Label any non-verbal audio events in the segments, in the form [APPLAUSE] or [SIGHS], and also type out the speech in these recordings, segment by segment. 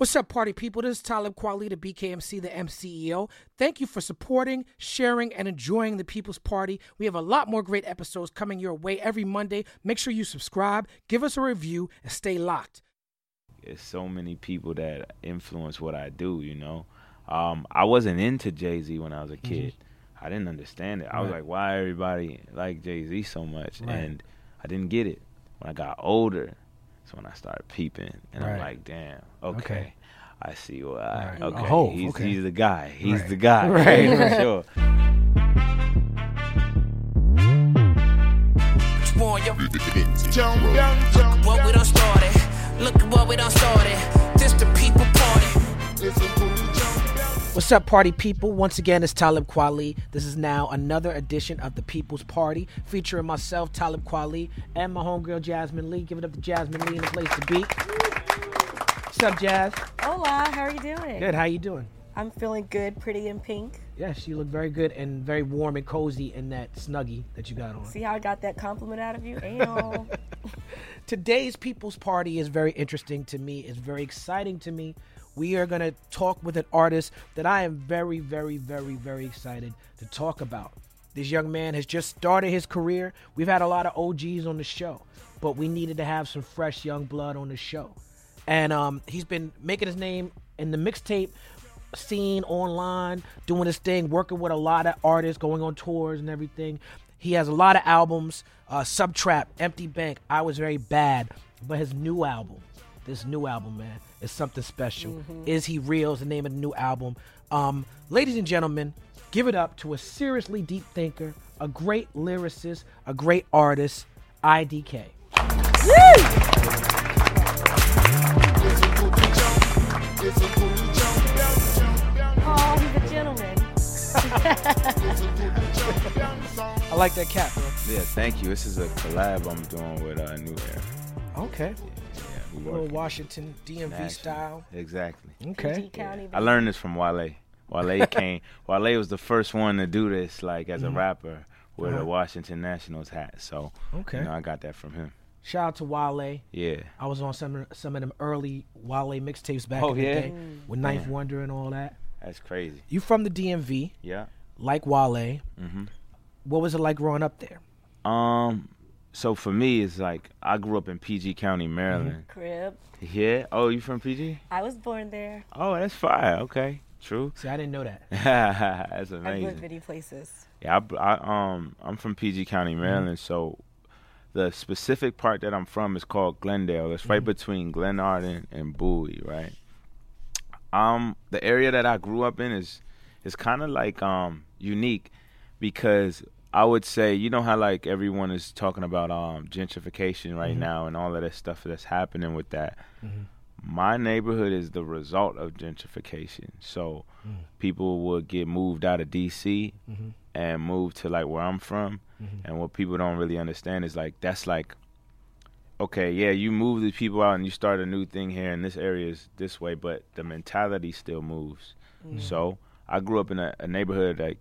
What's up, party people? This is Talib Kweli, the BKMC, the MCEO. Thank you for supporting, sharing, and enjoying the People's Party. We have a lot more great episodes coming your way every Monday. Make sure you subscribe, give us a review, and stay locked. There's so many people that influence what I do, you know. Um, I wasn't into Jay Z when I was a kid. Mm-hmm. I didn't understand it. I was like, why everybody like Jay Z so much? Right. And I didn't get it. When I got older, that's when I started peeping. And I'm like, damn, okay. Okay. I see why. Right. Okay. Oh, he's, okay. he's the guy. He's Right. the guy. [LAUGHS] Right. for sure. Warn you. Look what we done started. Look at what we done started. This the people party. What's up, party people? Once again, it's Talib Kweli. This is now another edition of the People's Party, featuring myself, Talib Kweli, and my homegirl Jasmin Leigh. Give it up to Jasmin Leigh in the place to be. What's up, Jazz? Hola, how are you doing? Good. How you doing? I'm feeling good, pretty in pink. Yes, you look very good and very warm and cozy in that snuggie that you got on. See how I got that compliment out of you? [LAUGHS] Today's People's Party is very interesting to me. It's very exciting to me. We are going to talk with an artist that I am very, very, very, very excited to talk about. This young man has just started his career. We've had a lot of OGs on the show, but we needed to have some fresh young blood on the show. And um, he's been making his name in the mixtape scene online, doing his thing, working with a lot of artists, going on tours and everything. He has a lot of albums, uh, Subtrap, Empty Bank, I Was Very Bad, but his new album, this new album, man, is something special. Is He Real is the name of the new album. Um, ladies and gentlemen, give it up to a seriously deep thinker, a great lyricist, a great artist, IDK. oh, he's a gentleman. [LAUGHS] I like that cap, bro. Yeah, thank you. This is a collab I'm doing with uh, New Era. Okay. Yeah, we A little Washington DMV national. style. Exactly. Okay. PG County. I learned this from Wale. Wale [LAUGHS] came. Wale was the first one to do this, like as a rapper, with Uh-huh. a Washington Nationals hat. So, Okay. you know, I got that from him. Shout out to Wale. Yeah. I was on some some of them early Wale mixtapes back Oh, in the yeah? day with Ninth Damn. Wonder and all that. That's crazy. You from the DMV, Yeah. like Wale. Mm-hmm. What was it like growing up there? Um. So for me, it's like I grew up in PG County, Maryland. Crib. Yeah. Oh, you from PG? I was born there. Oh, that's fire. Okay. True. See, I didn't know that. [LAUGHS] that's amazing. I've amazing. lived many places. Yeah, I, I um I'm from PG County, Maryland. So the specific part that I'm from is called Glendale. It's right between Glenarden and Bowie, right? Um, the area that I grew up in is is kind of like um unique because I would say you know how like everyone is talking about um gentrification right mm-hmm. now and all of that stuff that's happening with that. Mm-hmm. My neighborhood is the result of gentrification. So mm. people would get moved out of DC mm-hmm. and move to like where I'm from. And what people don't really understand is like that's like okay, yeah, you move the people out and you start a new thing here and this area is this way, but the mentality still moves. Mm. So I grew up in a, a neighborhood like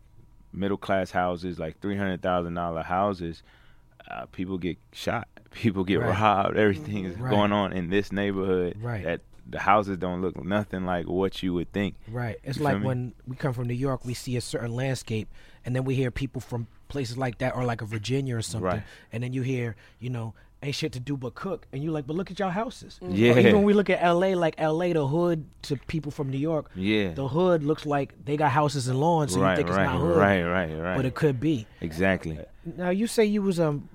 middle class houses, like three hundred thousand dollar houses. Uh, people get shot, [LAUGHS] people get Right. robbed. Everything is Right. going on in this neighborhood. Right. That the houses don't look nothing like what you would think. Right. It's You like me? when we come from New York, we see a certain landscape, and then we hear people from places like that, or like a Virginia or something, Right. and then you hear, you know, ain't shit to do but cook, and you're like, but look at y'all houses. Yeah. Or even when we look at L.A., like L.A., the hood to people from New York, Yeah. the hood looks like they got houses and lawns, so right, you think right, it's not hood, right, right, right. but it could be. exactly. Now you say you was um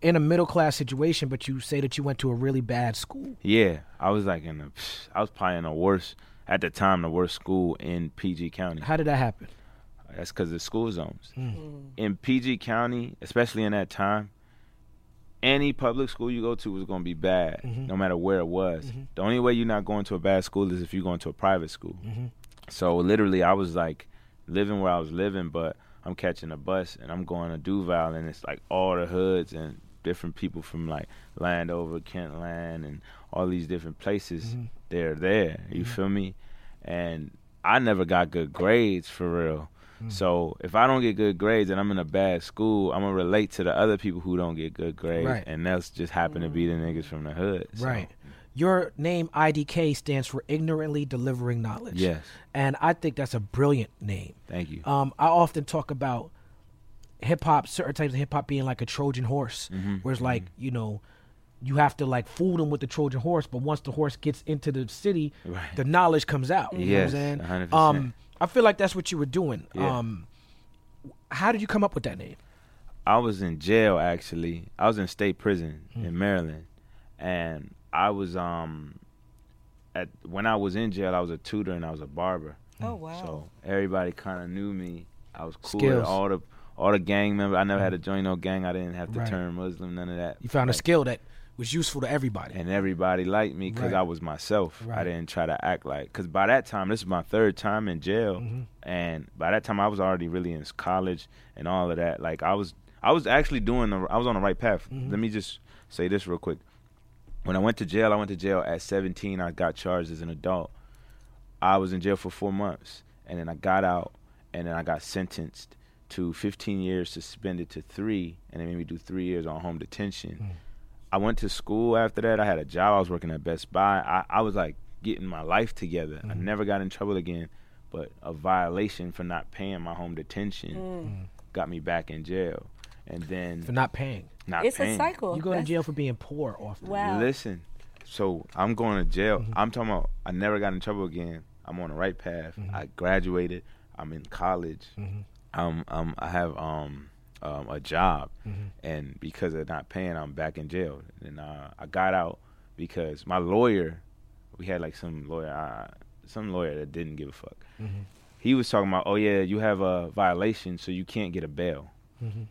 in a middle class situation, but you say that you went to a really bad school. Yeah, I was like in the, I was probably in the worst at the time, the worst school in PG County. How did that happen? That's because of the school zones. Hmm. In PG County, especially in that time, any public school you go to was going to be bad, Mm-hmm. no matter where it was. The only way you're not going to a bad school is if you're going to a private school. Mm-hmm. So literally, I was like living where I was living, but I'm catching a bus and I'm going to Duval, and it's like all the hoods and different people from like Landover, Kentland, and all these different places. Mm-hmm. They're there. You feel me? And I never got good grades for real. Mm. So if I don't get good grades and I'm in a bad school, I'm gonna relate to the other people who don't get good grades, Right. and that's just happen to be the niggas from the hood. So, Right. your name IDK stands for ignorantly delivering knowledge. Yes. And I think that's a brilliant name. Thank you. Um, I often talk about hip hop, certain types of hip hop being like a Trojan horse, Mm-hmm. where it's like you know, you have to like fool them with the Trojan horse, but once the horse gets into the city, Right. the knowledge comes out. You Yes, know what I'm saying? 100%. Um, I feel like that's what you were doing. Yeah. Um, how did you come up with that name? I was in jail actually. I was in state prison Hmm. in Maryland, and I was um at when I was in jail, I was a tutor and I was a barber. Oh wow. So everybody kind of knew me. I was cool Skills. with all the all the gang members. I never had to join no gang. I didn't have to Right. turn Muslim. None of that. You found a skill that was useful to everybody. and everybody liked me because Right. I was myself. Right. I didn't try to act like because by that time this is my third time in jail, Mm-hmm. and by that time I was already really in college and all of that. Like I was, I was actually doing. The, I was on the right path. Mm-hmm. Let me just say this real quick. When I went to jail, I went to jail at 17. I got charged as an adult. I was in jail for four months, and then I got out, and then I got sentenced to 15 years suspended to three, and they made me do three years on home detention. I went to school after that. I had a job. I was working at Best Buy. I, I was like getting my life together. I never got in trouble again, but a violation for not paying my home detention got me back in jail. And then for not paying. not paying. it's paying. a cycle. You go to jail for being poor often. Wow. Listen, so I'm going to jail. I'm talking about I never got in trouble again. I'm on the right path. I graduated. I'm in college. Um, um, I have um, um, a job, and because of not paying, I'm back in jail. And uh, I got out because my lawyer, we had like some lawyer, uh, some lawyer that didn't give a fuck. He was talking about, oh yeah, you have a violation, so you can't get a bail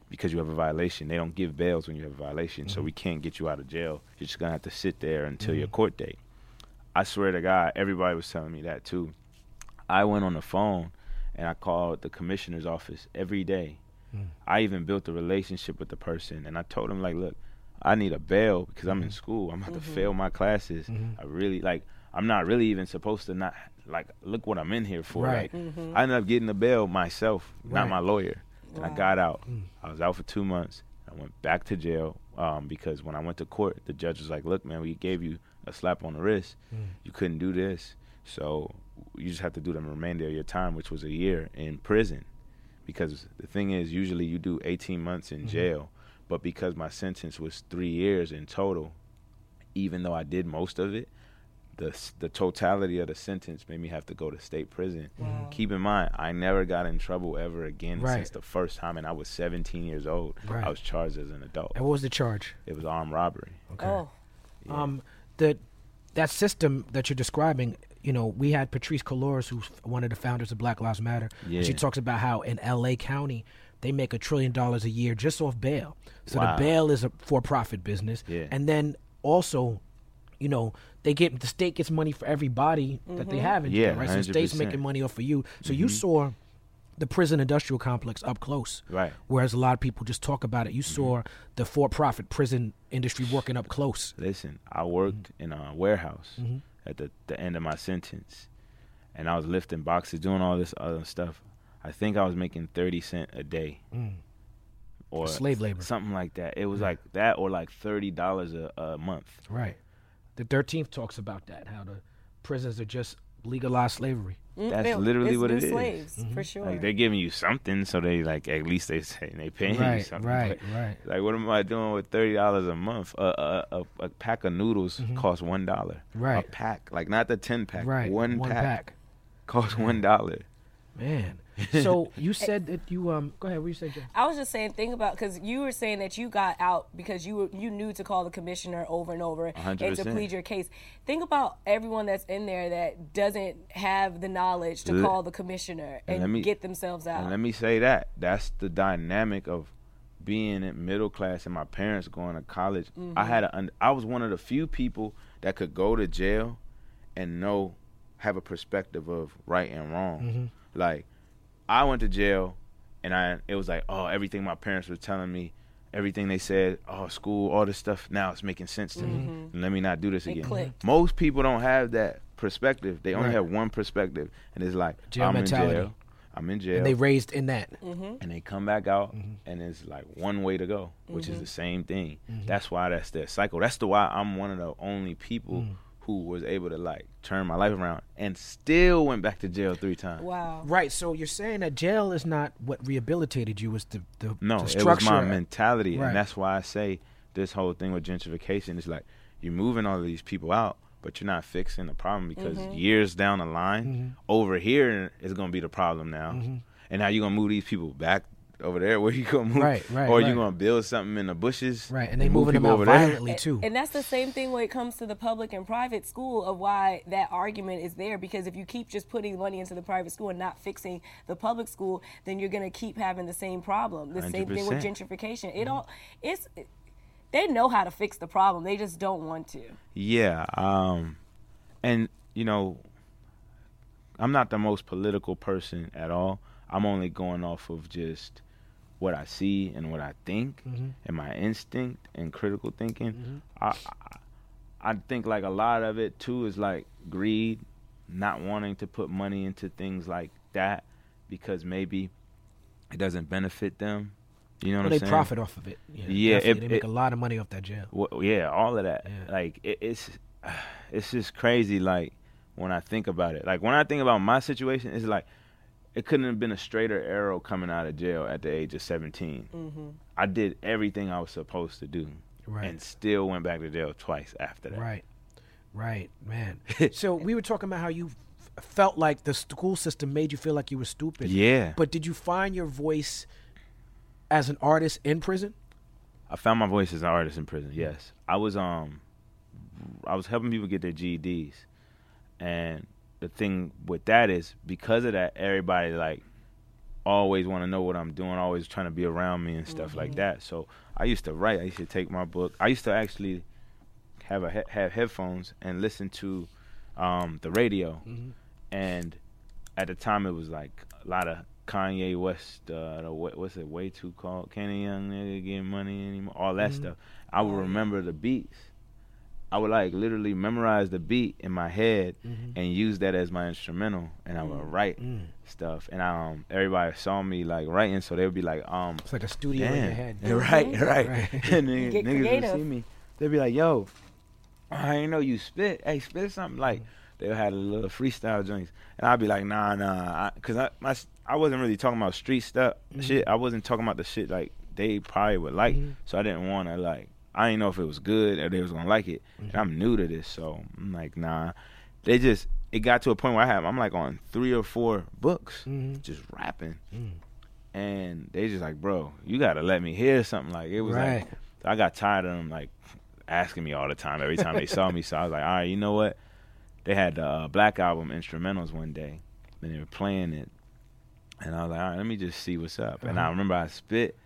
because you have a violation. They don't give bails when you have a violation, so we can't get you out of jail. You're just gonna have to sit there until your court date. I swear to God, everybody was telling me that too. I went on the phone and I called the commissioner's office every day. I even built a relationship with the person and I told him like, look, I need a bail because I'm in mm-hmm. school. I'm about to mm-hmm. fail my classes. Mm-hmm. I really like I'm not really even supposed to not like look what I'm in here for. Right. Like I ended up getting the bail myself, Right. not my lawyer. And I got out. Mm. I was out for two months. I went back to jail um, because when I went to court, the judge was like, "Look, man, we gave you a slap on the wrist. Mm. You couldn't do this, so you just have to do the remainder of your time, which was a year in prison." Because the thing is, usually you do 18 months in jail, but because my sentence was three years in total, even though I did most of it, the the totality of the sentence made me have to go to state prison. Keep in mind, I never got in trouble ever again Right. since the first time, and I was 17 years old. Right. I was charged as an adult. And what was the charge? It was armed robbery. Oh. Yeah. Um, the that system that you're describing, you know, we had Patrisse Cullors, who's one of the founders of Black Lives Matter. and She talks about how in L.A. County they make a trillion dollars a year just off bail. So Wow. the bail is a for-profit business, Yeah. and then also, you know, they get the state gets money for everybody that they mm-hmm. have in jail, Yeah, right? So the state's making money off of you. So you mm-hmm. saw the prison industrial complex up close. Right. Whereas a lot of people just talk about it. You mm-hmm. saw the for-profit prison industry working up close. Listen, I worked in a warehouse at the, the end of my sentence, and I was lifting boxes, doing all this other stuff. I think I was making thirty cent a day, mm. or Slave labor. something like that. It was mm. like that, or like thirty dollars a, a month. Right. The Thirteenth talks about that. How the prisons are just legalized slavery. Mm, That's they- literally it's what new it is. slaves, for sure. Like they're giving you something, so they like at least they say they paying you something. Right. but, Right. Like what am I doing with thirty dollars a month? A, a, a, a pack of noodles costs one dollar. Mm-hmm. Right. A pack, like not the ten pack. Right. One, One pack, pack. costs one dollar. Man. [LAUGHS] So [LAUGHS] you said that you um. Go ahead. What you say, Jay? I was just saying, think about because you were saying that you got out because you were you knew to call the commissioner over and over and to plead your case. Think about everyone that's in there that doesn't have the knowledge to call the commissioner and, let me- get themselves out. And let me say that that's the dynamic of being in middle class and my parents going to college. I had a, un- I was one of the few people that could go to jail and know have a perspective of right and wrong. Like I went to jail and I it was like, oh, everything my parents were telling me, everything they said, oh, school, all this stuff, now it's making sense to me. Mm-hmm. And let me not do this It again. clicked. Most people don't have that perspective. They only Right. have one perspective and it's like Jail I'm mentality. in jail. I'm in jail And they raised in that. Mm-hmm. and they come back out mm-hmm. and it's like one way to go which is the same thing that's why that's their cycle that's the why i'm one of the only people mm. Who was able to like turn my life around and still went back to jail three times. Wow. Right. So you're saying that jail is not what rehabilitated you. was the the, No, the it was my mentality, Right. and that's why I say this whole thing with gentrification is like you're moving all of these people out, but you're not fixing the problem because Mm-hmm. years down the line, Mm-hmm. over here is going to be the problem now, and now you're gonna move these people back over there. [LAUGHS] Where you gonna move? Right, right, Or right. you gonna build something in the bushes? Right, and they move moving them out over there? violently too. And that's the same thing when it comes to the public and private school of why that argument is there. Because if you keep just putting money into the private school and not fixing the public school, then you're gonna keep having the same problem. The same thing with gentrification. It all it's they know how to fix the problem. They just don't want to. Yeah, um, and you know, I'm not the most political person at all. I'm only going off of just what I see and what I think mm-hmm. and my instinct and critical thinking. Mm-hmm. I, I I think like a lot of it too is like greed, not wanting to put money into things like that because maybe it doesn't benefit them. You know what I'm saying? they profit off of it. Yeah, Yeah, it- they make it- a lot of money off that jail. Well, yeah, all of that. Yeah. Like it, it's [SIGHS] it's just crazy. Like when I think about it, like when I think about my situation, it's like it couldn't have been a straighter arrow coming out of jail at the age of 17. I did everything I was supposed to do, Right. and still went back to jail twice after that. Right, right, man. [LAUGHS] so we were talking about how you f- felt like the school system made you feel like you were stupid. Yeah. But did you find your voice as an artist in prison? I found my voice as an artist in prison. Yes, I was um, I was helping people get their GEDs, and the thing with that is because of that, everybody like always want to know what I'm doing, always trying to be around me and stuff like that. So I used to write. I used to take my book. I used to actually have a he- have headphones and listen to um, the radio, and at the time it was like a lot of Kanye West, uh, the, what's it, way too called? Can a young nigga get money anymore? All that stuff. I would remember the beats. I would like literally memorize the beat in my head mm-hmm. and use that as my instrumental, and I would mm. write mm. stuff. And um, everybody saw me like writing, so they would be like, um, It's like a studio in your Damn. head. [LAUGHS] Mm-hmm. Right, right. Right. [LAUGHS] and then niggas creative. would see me. They'd be like, yo, I ain't know you spit. Hey, spit something. Like, they had a little freestyle joints. And I'd be like, nah, nah. Because I, my, I wasn't really talking about street stuff. Mm-hmm. Shit. I wasn't talking about the shit like they probably would like. So I didn't want to, like, I didn't know if it was good or they was to like it. And I'm new to this. So I'm like, nah. They just, it got to a point where I have, I'm like on three or four books Mhm. just rapping Mm. and they just like, bro, you gotta let me hear something. Like it was Right. like, I got tired of them like asking me all the time every time they saw me. So I was like, all right, you know what? They had the uh, Black Album instrumentals one day, and they were playing it, and I was like, all right, let me just see what's up. And I Uh-huh. remember I spit,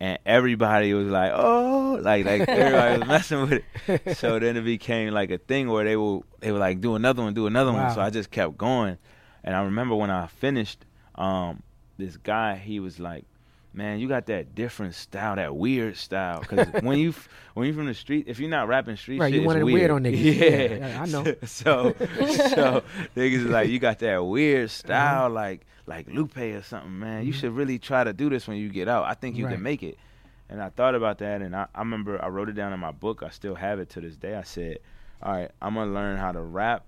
and everybody was like, oh, like like everybody was messing with it. So [LAUGHS] then it became like a thing where they will they were like do another one, do another Wow. one. So I just kept going, and I remember when I finished, um, this guy he was like, man, you got that different style, that weird style. Because [LAUGHS] when you when you from the street, if you're not rapping street Right, shit, you it's of weird. on niggas. [LAUGHS] Yeah, Yeah, yeah, I know. [LAUGHS] so so niggas is like, you got that weird Uh-huh. style, like like Lupe or something, man. You should really try to do this when you get out. I think you Mm-hmm. Right. can make it. And I thought about that, and I, I remember I wrote it down in my book. I still have it to this day. I said, all right, I'm gonna learn how to rap.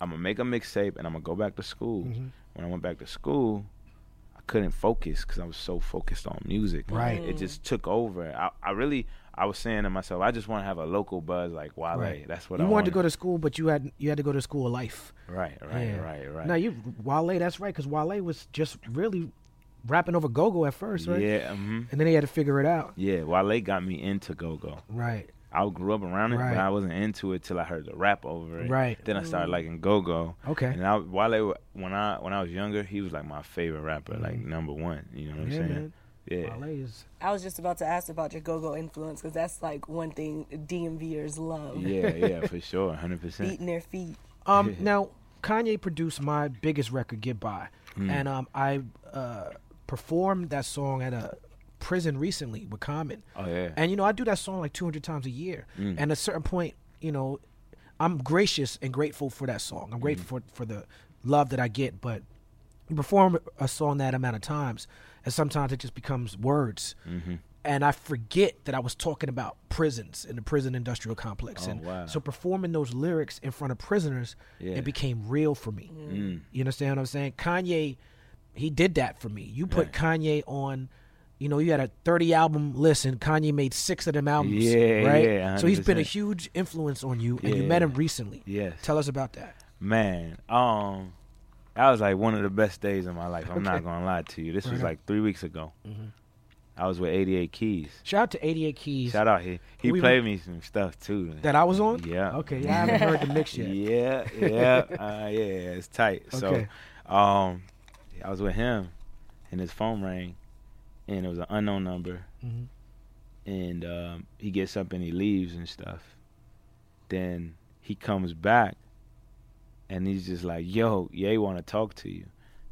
I'm gonna make a mixtape, and I'm gonna go back to school. Mm-hmm. When I went back to school, couldn't focus because I was so focused on music. Right. It just took over. I, I really, I was saying to myself, I just want to have a local buzz like Wale. Right. That's what you I wanted to go to school, but you had you had to go to school of life. Right, right, Yeah. right, right. Now you Wale, that's right, because Wale was just really rapping over go-go at first, right? Yeah, hmm And then he had to figure it out. yeah. Wale got me into go go. Right. I grew up around it, Right. but I wasn't into it till I heard the rap over it. Right. Then I started liking go go. Okay. And I, Wale, when I when I was younger, he was like my favorite rapper, like number one. You know what I'm saying? man. Yeah. Wale is I was just about to ask about your go-go influence because that's like one thing DMVers love. Yeah, yeah, [LAUGHS] for sure, hundred percent. Beating their feet. Um, [LAUGHS] now Kanye produced my biggest record, "Get By," Mm. and um, I uh, performed that song at a prison recently with Common. Oh yeah. And you know, I do that song like 200 times a year. Mm. And at a certain point, you know, I'm gracious and grateful for that song. I'm Mm. grateful for for the love that I get. But you perform a song that amount of times, and sometimes it just becomes words. Mm-hmm. and I forget that I was talking about prisons in the prison industrial complex. Oh, and wow. so performing those lyrics in front of prisoners, Yeah. it became real for me. Mm. You understand what I'm saying? Kanye, he did that for me. You put Kanye on, you know, you had a 30 album list, and Kanye made six of them albums. Yeah, right. yeah, so he's been a huge influence on you, and you met him recently. Yes. Tell us about that. Man, um, that was like one of the best days of my life. I'm not gonna lie to you. This Right was like three weeks ago. Mhm. I was with 88 Keys. Shout out to 88 Keys Shout out he he We- played me some stuff too. that I was on. Yeah. Okay. Yeah, I haven't heard the mix yet. [LAUGHS] Yeah, yeah, uh, yeah. It's tight. Okay. So, um, I was with him, and his phone rang, and it was an unknown number, Mhm. and um, he gets up and he leaves and stuff. Then he comes back, and he's just like, "Yo, Ye want to talk to you."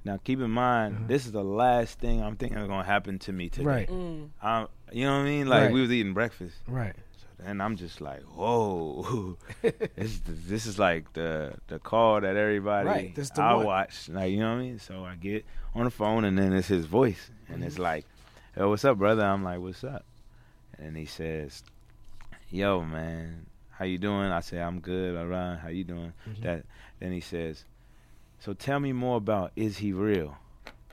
Now, keep in mind, Uh-huh. this is the last thing I'm thinking is gonna happen to me today. Right. Mm. Um, you know what I mean? Like Right. we was eating breakfast. Right. So then I'm just like, whoa, [LAUGHS] this this is like the the call that everybody Right, this the I one. watch, like you know what I mean. So I get on the phone and then it's his voice, and Mm-hmm. it's like, yo, what's up, brother? I'm like, what's up? And he says, yo, man, how you doing? I say, I'm good, all right. How you doing? Mhm. That then he says, so tell me more about is he real?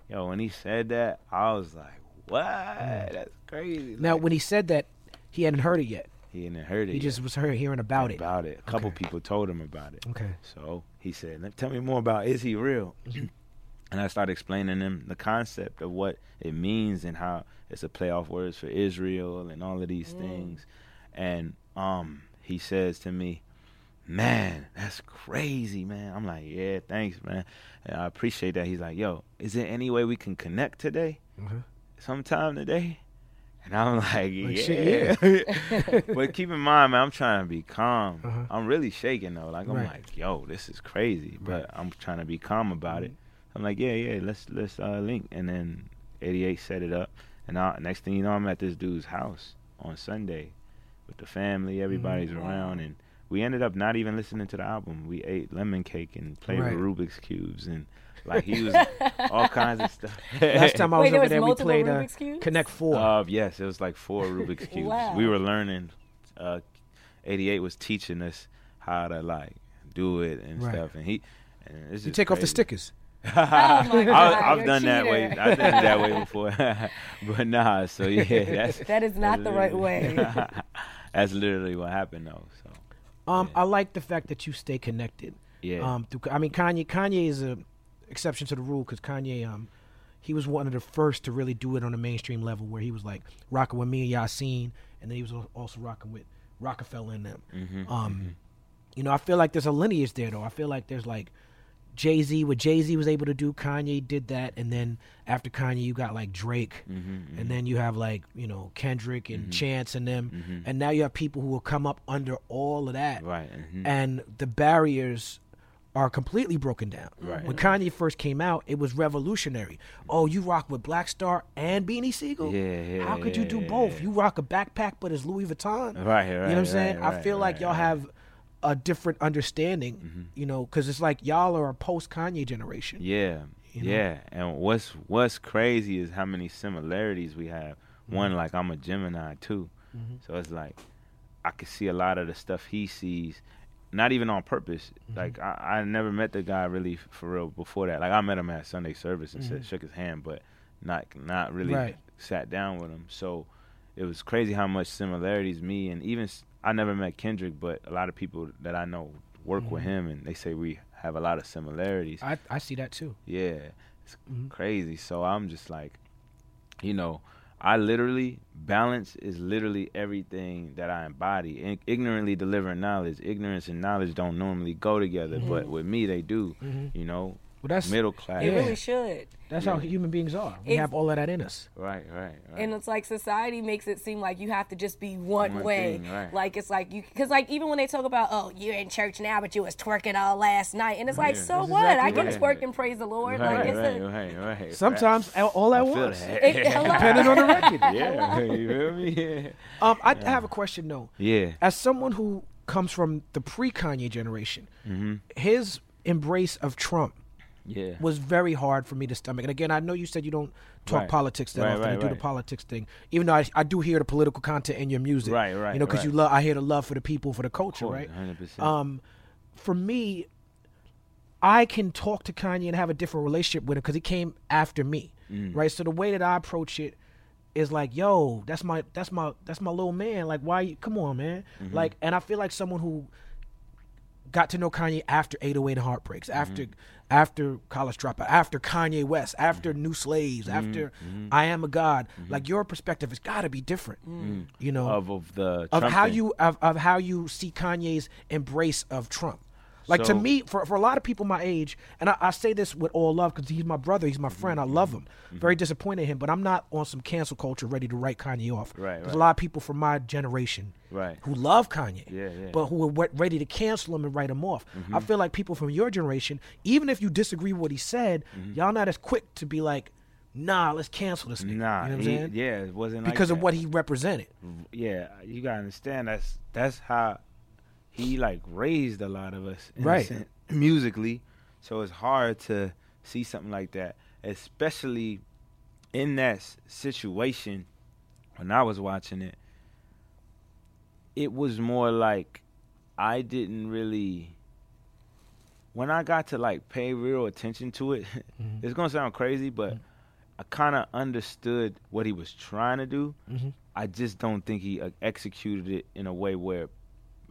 Yo, when he said that, I was like, what? That's crazy. Now, Like, when he said that, he hadn't heard it yet. he hadn't heard it. He yet just was heard, hearing about it. about it. A couple Okay. people told him about it. Okay. So he said, "Let- "Tell me more about is he real?" [CLEARS THROAT] Mm-hmm. and I started explaining him the concept of what it means and how it's a playoff words for Israel and all of these things. And um, he says to me, "Man, that's crazy, man." I'm like, "Yeah, thanks, man." And I appreciate that. He's like, "Yo, is there any way we can connect today? Mhm. Sometime today?" And I'm [LAUGHS] like, Like, yeah. shit, [LAUGHS] but keep in mind, man, I'm trying to be calm. Uh-huh. I'm really shaking though. Like I'm Right. like, yo, this is crazy. But I'm trying to be calm about it. I'm like, yeah, yeah, let's let's uh, link. And then 88 set it up. And I, next thing you know, I'm at this dude's house on Sunday with the family. Everybody's Mm-hmm. around, and we ended up not even listening to the album. We ate lemon cake and played Right. with Rubik's cubes and. Like he was [LAUGHS] all kinds of stuff. Last time I was there over was there, we played uh, Connect Four. Uh, yes, it was like four [LAUGHS] Rubik's cubes. Wow. We were learning. Uh, 88 was teaching us how to like do it and Right. stuff, and he. And it's you just take off the stickers. Oh my [LAUGHS] God, I, I've you're a done that way. I've done it that way [LAUGHS] before, [LAUGHS] but nah. So yeah, that's That is not the right way. that's literally what happened though. So Um, Yeah. I like the fact that you stay connected. yeah, Um, through, I mean, Kanye. Kanye is a exception to the rule because Kanye, um, he was one of the first to really do it on a mainstream level, where he was like rocking with me and Yasiin, and then he was also rocking with Rockefeller and them. Mhm, Um, you know, I feel like there's a lineage there, though. I feel like there's like Jay Z, what Jay Z was able to do, Kanye did that, and then after Kanye, you got like Drake, mhm, and then you have like you know Kendrick and Mhm. Chance and them, Mhm. and now you have people who will come up under all of that, right. mhm. and the barriers are completely broken down. Right. When Kanye first came out, it was revolutionary. Oh, you rock with Black Star and Beanie Sigel? Yeah, yeah, How could you do both? yeah. You rock a backpack, but it's Louis Vuitton. Right, right. you know what I'm saying? right, I feel right, like y'all right. have a different understanding, Mhm. you know, because it's like y'all are a post Kanye generation. Yeah, You know? yeah. And what's what's crazy is how many similarities we have. Mm-hmm. One, like I'm a Gemini too, Mhm. so it's like I could see a lot of the stuff he sees, not even on purpose. Mm-hmm. Like I, I never met the guy really for real before that. Like I met him at Sunday service and said, Mhm. shook his hand, but not not really Right. sat down with him. So it was crazy how much similarities me and even I never met Kendrick, but a lot of people that I know work with Mhm. him, and they say we have a lot of similarities. I, I see that too. Yeah, it's Mhm. crazy. So I'm just like, you know, I literally balance is literally everything that I embody. Ignorantly delivering knowledge, ignorance and knowledge don't normally go together, but with me they do. Mhm. You know, Well, that's middle class. It Yeah. really should. that's Yeah. how human beings are. We It's- have all of that in us. Right, right, right. And it's like society makes it seem like you have to just be one, One way. thing, right. Like it's like you, because like even when they talk about, oh, you're in church now, but you was twerking all last night, and it's like, Yeah. so That's what? exactly I can right. twerk and praise the Lord. right, like it's right, a, right, right. [LAUGHS] Sometimes all- all at once. It- Depending on the [LAUGHS] record. yeah, you feel me? Yeah. [LAUGHS] Um, I have a question though. Yeah. As someone who comes from the pre Kanye generation, hmm his embrace of Trump Yeah. was very hard for me to stomach. And again, I know you said you don't talk Right. politics that Right, often right, do the politics thing, even though I, I do hear the political content in your music. Right, right, You know, because you love. I hear the love for the people, for the culture, course, right? 100%. Um, for me, I can talk to Kanye and have a different relationship with him because he came after me, Mm. right? So the way that I approach it is like, yo, that's my that's my that's my little man. Like, why? You, come on, man. Mm-hmm. Like, and I feel like someone who got to know Kanye after 808 and Heartbreaks, after after College Dropout, after Kanye West, after mm. New Slaves, mm-hmm. after mm-hmm. I Am a God. Mm-hmm. Like your perspective has got to be different, mm. you know, of of the of Trump how thing. you of, of how you see Kanye's embrace of Trump. Like to me, for, for a lot of people my age, and I, I say this with all love because he's my brother, he's my Mm-hmm. friend, I love him. Very disappointed in him, but I'm not on some cancel culture ready to write Kanye off. Right, There's right. a lot of people from my generation Right. who love Kanye, Yeah, yeah. but who are ready to cancel him and write him off. Mm-hmm. I feel like people from your generation, even if you disagree with what he said, Mm-hmm. y'all not as quick to be like, nah, let's cancel this nigga. Nah, you know what I'm he- saying? yeah, it wasn't like Because of what he represented. yeah, you gotta understand that's that's how he like raised a lot of us, Right. sense, musically. So it's hard to see something like that, especially in that s- situation. When I was watching it, it was more like I didn't really. When I got to like pay real attention to it, Mm-hmm. [LAUGHS] it's gonna sound crazy, but I kind of understood what he was trying to do. Mm-hmm. I just don't think he uh, executed it in a way where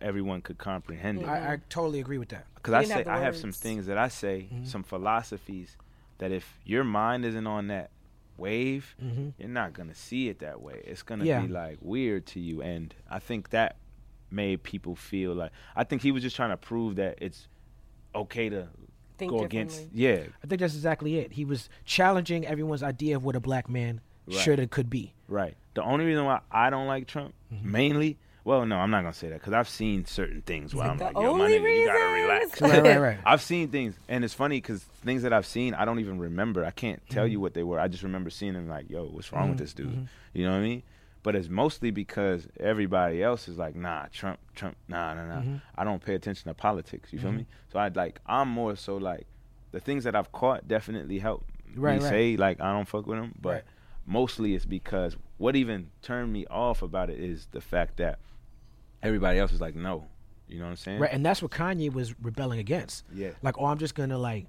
everyone could comprehend it. I, I totally agree with that. Because I didn't have say I have some things that I say, Mm-hmm. some philosophies that if your mind isn't on that wave, Mhm. you're not gonna see it that way. It's gonna Yeah. be like weird to you, and I think that made people feel like I think he was just trying to prove that it's okay to Think go against. Yeah, I think that's exactly it. He was challenging everyone's idea of what a black man Right. should and could be. Right. The only reason why I don't like Trump, Mm-hmm. mainly, well, no, I'm not gonna say that because I've seen certain things where I'm The like, yo, my only nigga, you gotta relax. Right, right, right. [LAUGHS] I've seen things, and it's funny because things that I've seen, I don't even remember. I can't tell Mm-hmm. you what they were. I just remember seeing them like, yo, what's wrong with this dude? You know what I mean? But it's mostly because everybody else is like, nah, Trump, Trump, nah, nah, nah. Mm-hmm. I don't pay attention to politics. You feel me? So I'd like, I'm more so like, the things that I've caught definitely help Right, me right. say like I don't fuck with them, but Right. mostly it's because what even turned me off about it is the fact that everybody else is like, no, you know what I'm saying? Right, and that's what Kanye was rebelling against. Yeah. Like, oh, I'm just gonna like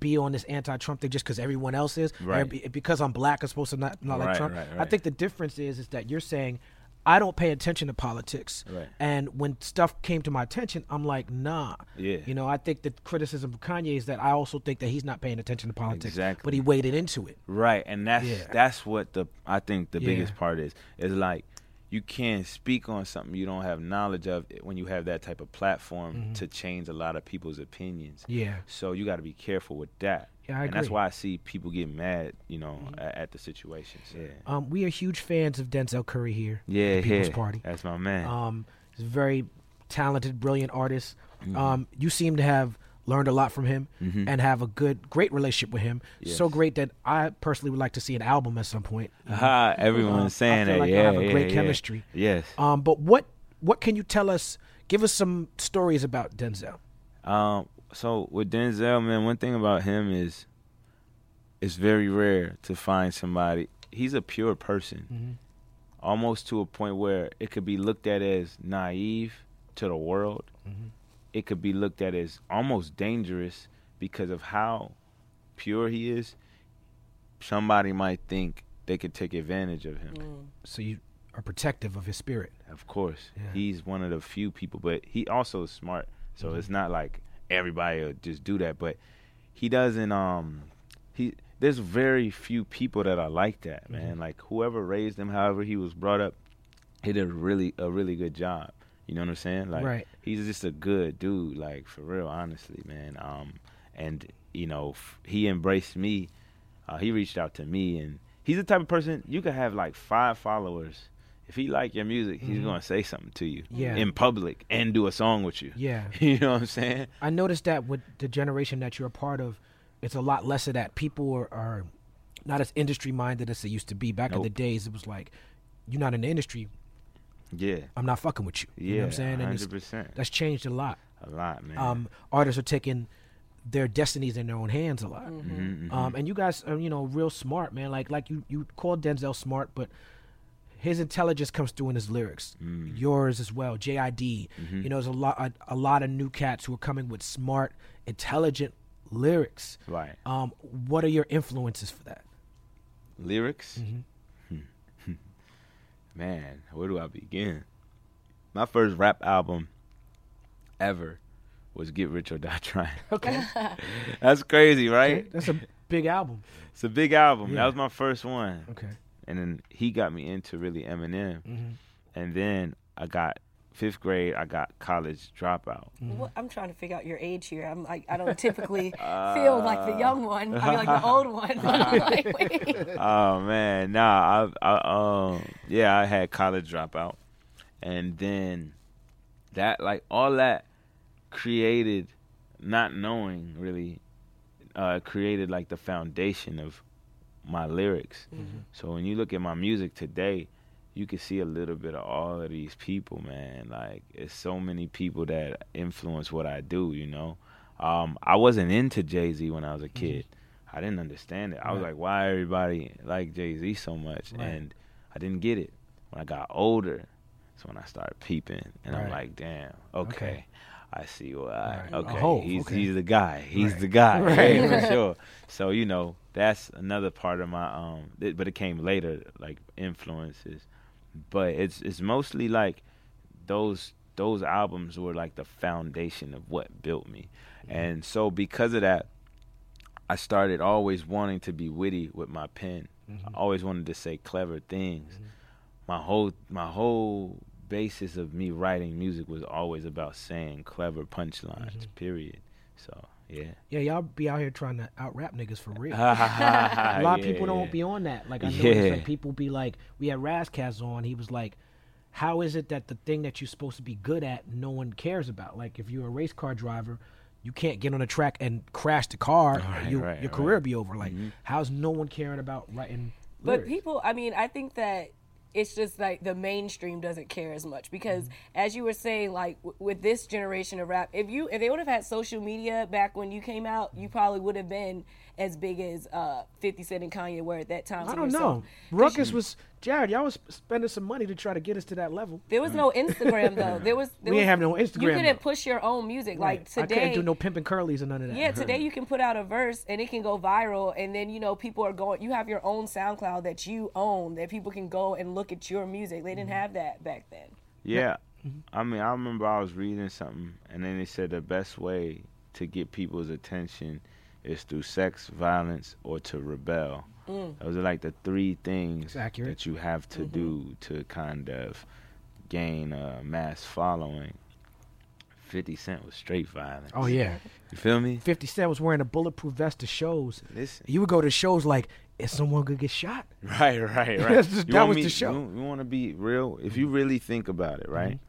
be on this anti-Trump thing just because everyone else is, Right. be- because I'm black, I'm supposed to not not like Trump. right, I think the difference is is that you're saying I don't pay attention to politics, Right. and when stuff came to my attention, I'm like, nah. Yeah. You know, I think the criticism of Kanye is that I also think that he's not paying attention to politics, Exactly. but he waded into it. Right, and that's Yeah. that's what the I think the Yeah. biggest part is. Is like you can't speak on something you don't have knowledge of when you have that type of platform to change a lot of people's opinions. Mm-hmm. Yeah. So you got to be careful with that. Yeah, I and that's why I see people get mad, you know, at, at the situations. Yeah. Um, we are huge fans of Denzel Curry here. Yeah, People's yeah. Party. That's my man. Um, he's a very talented, brilliant artist. Mm-hmm. Um, you seem to have learned a lot from him and have a good, great relationship with him. So great that I personally would like to see an album at some point. [LAUGHS] Aha, everyone's Uh, I saying feel that. like yeah, y'all have a yeah, great yeah. chemistry. Yes. Um, but what what can you tell us? Give us some stories about Denzel. Um, so with Denzel, man, one thing about him is it's very rare to find somebody. He's a pure person, almost to a point where it could be looked at as naive to the world. It could be looked at as almost dangerous because of how pure he is. Somebody might think they could take advantage of him. Mm. So you are protective of his spirit. Of course, Yeah. he's one of the few people, but he also is smart. So mm-hmm. it's not like everybody will just do that. But he doesn't. Um, he there's very few people that are like that, mm-hmm. man. Like whoever raised him, however he was brought up, he did really a really good job. You know what I'm saying? Like Right. he's just a good dude. Like for real, honestly, man. Um, and you know f- he embraced me. Uh, he reached out to me, and he's the type of person you could have like five followers. If he like your music, he's gonna say something to you Yeah. in public and do a song with you. Yeah. [LAUGHS] you know what I'm saying? I noticed that with the generation that you're a part of, it's a lot less of that. People are, are not as industry minded as they used to be. Back in the days, it was like, you're not in the industry, Yeah, I'm not fucking with you. yeah, You know what I'm saying? And hundred it's- percent, that's changed a lot. a lot, man. Um, artists are taking their destinies in their own hands a lot. Mm-hmm, Um, and you guys are, you know, real smart, man. Like like you you called Denzel smart, but his intelligence comes through in his lyrics. Mm. Yours as well, JID. Mm-hmm. You know, there's a lot a, a lot of new cats who are coming with smart, intelligent lyrics. Right. Um, what are your influences for that? Lyrics? Mm-hmm. Man, where do I begin? My first rap album ever was Get Rich or Die Trying. [LAUGHS] Okay, [LAUGHS] That's crazy, right? that's a big album. It's a big album. Yeah. That was my first one. Okay, And then he got me into really Eminem. Mhm. And then I got fifth grade, I got college dropout. What, I'm trying to figure out your age here. I'm like, I don't typically [LAUGHS] feel like the young one. I mean, like the [LAUGHS] old one. [LAUGHS] I'm like, wait. oh man, nah, I, I um yeah, I had college dropout, and then that like all that created, not knowing really, uh, created like the foundation of my lyrics. So when you look at my music today, you can see a little bit of all of these people, man. Like it's so many people that influence what I do. You know, um, I wasn't into Jay Z when I was a kid. I didn't understand it. I was like, why everybody like Jay Z so much? Right. And I didn't get it. When I got older, that's when I started peeping, and I'm like, damn, okay. Okay. I see why. Right. Okay, he's okay. he's the guy. He's Right. the guy. [LAUGHS] Right. For sure. So you know that's another part of my um. It, but it came later, like influences. But it's it's mostly like those those albums were like the foundation of what built me, mm-hmm. and so because of that, I started always wanting to be witty with my pen. I mm-hmm. always wanted to say clever things. Mm-hmm. My whole my whole basis of me writing music was always about saying clever punchlines. Period. So yeah. yeah, y'all be out here trying to out rap niggas for real. a [LAUGHS] a lot of people don't be on that. Like I know Yeah. like people be like, we had Ras Kass on. He was like, "How is it that the thing that you're supposed to be good at, no one cares about? Like if you're a race car driver, you can't get on a track and crash the car. Right, you, right, your career right. be over. Like mm-hmm. how's no one caring about writing? But people, I mean, I think that it's just like the mainstream doesn't care as much because, mm-hmm. as you were saying, like w- with this generation of rap, if you if they would have had social media back when you came out, you probably would have been as big as uh, Fifty Cent and Kanye were at that time. I don't yourself. know. Rawkus was Jared. Y'all was spending some money to try to get us to that level. There was no Instagram though. [LAUGHS] There was. There We was, ain't have no Instagram. You couldn't though. push your own music like today. I today. couldn't do no pimping curlies or none of that. Yeah, today you can put out a verse and it can go viral, and then you know people are going. You have your own SoundCloud that you own that people can go and look at your music. They didn't have that back then. Yeah. I mean, I remember I was reading something, and then they said the best way to get people's attention is through sex, violence, or to rebel. Mm. Those are like the three things that you have to mm-hmm. do to kind of gain a mass following. 50 Cent was straight violence. Oh yeah, You feel me? Fifty Cent was wearing a bulletproof vest to shows. Listen. You would go to shows like, is someone gonna get shot? [LAUGHS] Right, right, [LAUGHS] right. Just- that was me- the show. You, want to be real? If you mm-hmm. really think about it, right? Mm-hmm.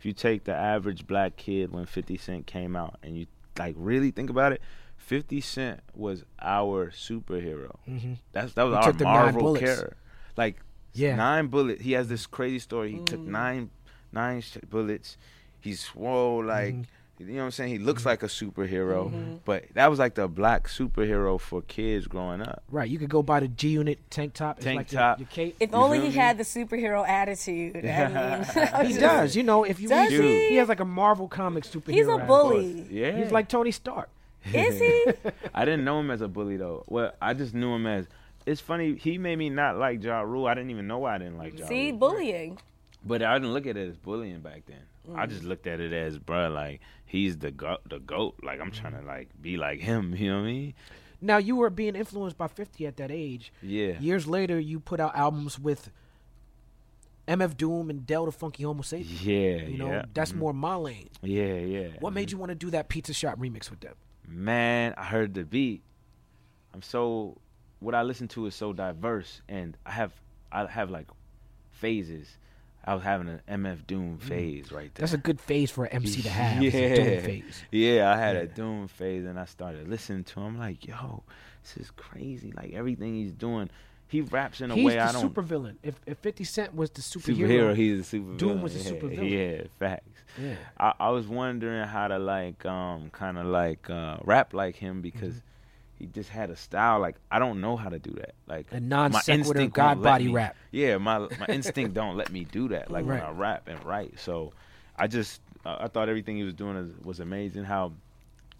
If you take the average black kid when 50 Cent came out and you like really think about it, 50 Cent was our superhero. Mhm. That's that was He our took Marvel bullets. character. Like Yeah. nine bullets. He has this crazy story. He took mm. nine nine sh- bullets. He's swole like mm-hmm. you know what I'm saying? He looks mm-hmm. like a superhero, mm-hmm. but that was like the black superhero for kids growing up. Right. You could go buy the G Unit tank top. Tank like top. Your, your cape. If You only he me? had the superhero attitude. I [LAUGHS] mean, [LAUGHS] he does. You know, if you Does read, he? he has like a Marvel comic superhero. He's a bully. Yeah. He's like Tony Stark. Is he? [LAUGHS] I didn't know him as a bully though. Well, I just knew him as. It's funny. He made me not like Ja Rule. I didn't even know why I didn't like Ja See, Rule. bullying. But I didn't look at it as bullying back then. I just looked at it as, bruh, like he's the goat. The goat. Like I'm trying to like be like him. [LAUGHS] You know what I mean? Now you were being influenced by Fifty at that age. Yeah. Years later, you put out albums with MF Doom and Del the Funky Homosapien. Yeah. You know, yeah. that's mhm. more my lane. Yeah, yeah. What made you want to do that Pizza Shop remix with them? Man, I heard the beat. I'm so what I listen to is so diverse, and I have I have like phases. I was having an MF Doom mm. phase right there. That's a good phase for an MC to [LAUGHS] have. Yeah, is a Doom phase. yeah. I had Yeah. a Doom phase, and I started listening to him. I'm like, yo, this is crazy. Like everything he's doing, he raps in a he's way the I don't. super villain. If if Fifty Cent was the superhero, superhero. He's a super. Doom was a yeah, super villain. Yeah, facts. yeah, I, I was wondering how to like um kind of like uh rap like him because Mm-hmm. he just had a style like I don't know how to do that like a non sequitur God body me- rap. yeah my my instinct don't let me do that like Right. when I rap and write so I just uh, I thought everything he was doing is, was amazing how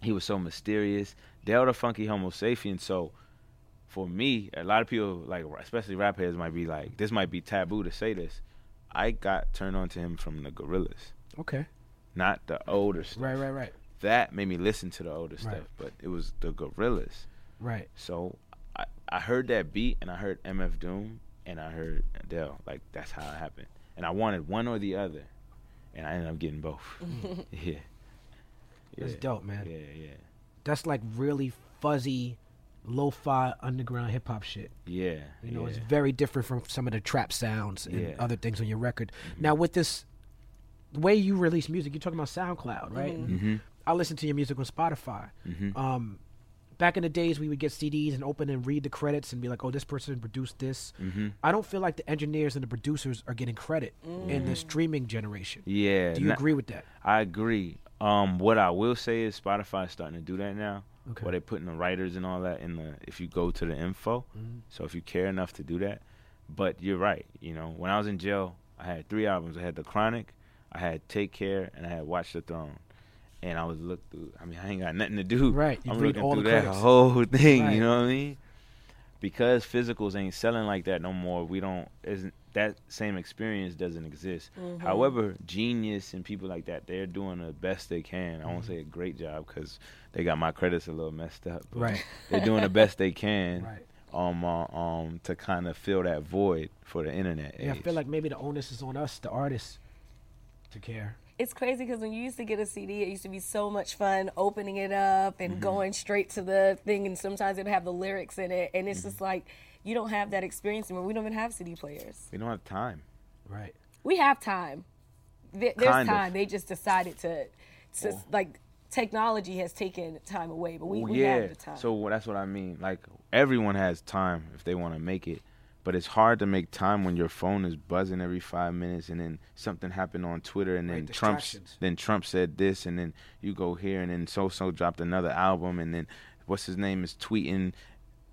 he was so mysterious the funky homosapien so for me a lot of people like especially rap heads might be like this might be taboo to say this I got turned on to him from the Gorillaz Okay, not the older stuff. right, right, right, That made me listen to the older Right. stuff, but it was the Gorillaz. right. So I, I heard that beat and I heard MF Doom and I heard Adele. Like that's how it happened. And I wanted one or the other, and I ended up getting both. [LAUGHS] yeah. That's dope, man. Yeah, yeah, That's like really fuzzy, lo-fi underground hip hop shit. yeah. You know, yeah. it's very different from some of the trap sounds and Yeah. other things on your record. Now, with this, the way you release music, you're talking about SoundCloud, right? Mhm. I listen to your music on Spotify. Mhm. Um, back in the days, we would get CDs and open and read the credits and be like, "Oh, this person produced this." Mhm. I don't feel like the engineers and the producers are getting credit in the streaming generation. Yeah. Do you agree with that? I agree. Um, what I will say is Spotify is starting to do that now. Okay. Where they're putting the writers and all that in the if you go to the info. Mhm. So if you care enough to do that. But you're right. You know, when I was in jail, I had three albums. I had The Chronic, I had Take Care, and I had Watch the Throne. And I was look through. I mean, I ain't got nothing to do. Right, you I'm read looking all the through that credits. whole [LAUGHS] thing. Right. You know what I mean? Because physicals ain't selling like that no more. We don't. Isn't that same experience doesn't exist. Mm-hmm. However, Genius and people like that, they're doing the best they can. I Mm-hmm. won't say a great job because they got my credits a little messed up. but Right. [LAUGHS] They're doing the best they can [LAUGHS] Right. um uh, um to kind of fill that void for the internet Yeah, I feel like maybe the onus is on us, the artists, to care. It's crazy because when you used to get a CD, it used to be so much fun opening it up and going straight to the thing, and sometimes it'd have the lyrics in it, and it's just like you don't have that experience anymore. We don't even have CD players. we don't have time. Right. We have time. There- There's Kind of. time. They just decided to, to like, technology has taken time away, but we, Well, we yeah, have the time. so that's what I mean. Like everyone has time if they want to make it, but it's hard to make time when your phone is buzzing every five minutes, and then something happened on Twitter, and then Right, Trump then Trump said this, and then you go here, and then so so dropped another album, and then what's his name is tweeting.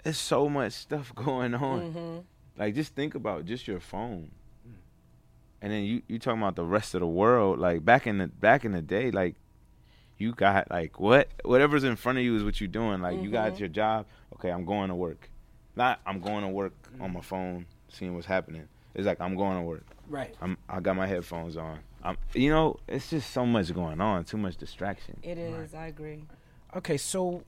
There's so much stuff [LAUGHS] going on. Mm-hmm. Like just think about just your phone. And then you you talking about the rest of the world. Like back in the back in the day, like you got like what whatever's in front of you is what you're doing. Like you got mm-hmm. your job. Okay, I'm going to work. Not I'm going to work on my phone, seeing what's happening. It's like I'm going to work. Right. I'm I got my headphones on. I'm you know it's just so much going on, too much distraction. it is. I agree. Okay, so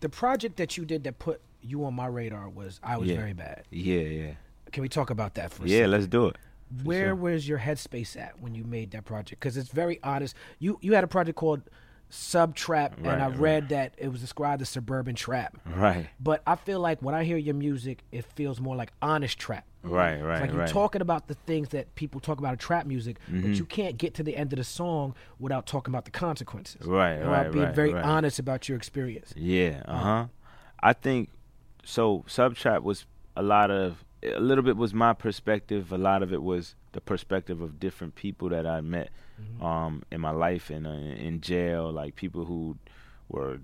the project that you did that put you on my radar was I was Yeah. very bad. Yeah, yeah, Can we talk about that for a yeah. second? Let's do it. Where sure. was your headspace at when you made that project? Because it's very honest. You you had a project called Sub Trap, and Right, I right. read that it was described as suburban trap. Right, But I feel like when I hear your music, it feels more like honest trap. right, It's right, like you're right. talking about the things that people talk about in trap music, Mm-hmm. but you can't get to the end of the song without talking about the consequences. Right, know, right, being right, very right. honest about your experience. Yeah, uh huh. I think so. Sub trap was a lot of a little bit was my perspective. A lot of it was the perspective of different people that I met um, in my life and uh, in jail, like people who were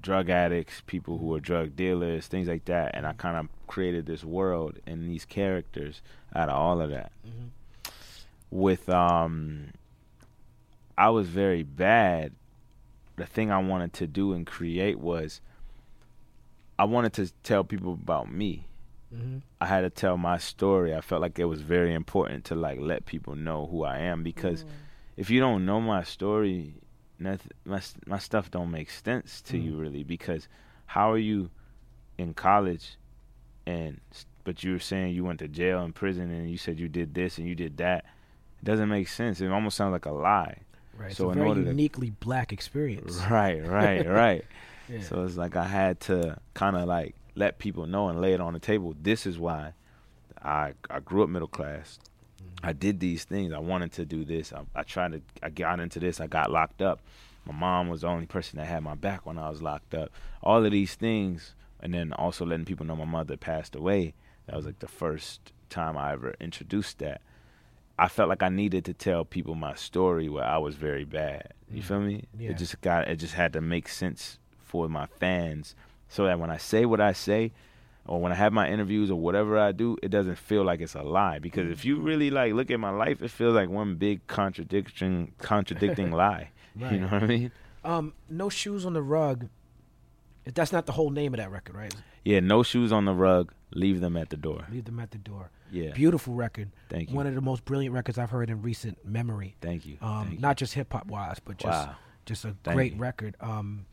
drug addicts, people who were drug dealers, things like that. And I kind of created this world and these characters out of all of that. With um, I was very bad. The thing I wanted to do and create was I wanted to tell people about me. Mm-hmm. I had to tell my story. I felt like it was very important to like let people know who I am because if you don't know my story, nothing, my my stuff don't make sense to you really because how are you in college and but you were saying you went to jail and prison and you said you did this and you did that. It doesn't make sense. It almost sounds like a lie. Right. So it's a very order to- uniquely black experience. [LAUGHS] Right, right, right. [LAUGHS] Yeah. So it's like I had to kind of like let people know and lay it on the table. This is why I I grew up middle class. Mm-hmm. I did these things. I wanted to do this. I, I tried to. I got into this. I got locked up. My mom was the only person that had my back when I was locked up. All of these things, and then also letting people know my mother passed away. That was like the first time I ever introduced that. I felt like I needed to tell people my story where I was very bad. You mm. feel me? Yeah. It just got it just had to make sense for my fans so that when I say what I say or when I have my interviews or whatever I do, it doesn't feel like it's a lie. Because if you really like look at my life, it feels like one big contradiction contradicting [LAUGHS] lie. Right. You know what I mean? Um, no shoes on the rug. That's not the whole name of that record, right? Yeah, no shoes on the rug, leave them at the door. Leave them at the door. Yeah. Beautiful record. Thank you. One of the most brilliant records I've heard in recent memory. Thank you. Um, Thank you. not just hip hop wise, but just Wow. just a Thank great you. record. Um,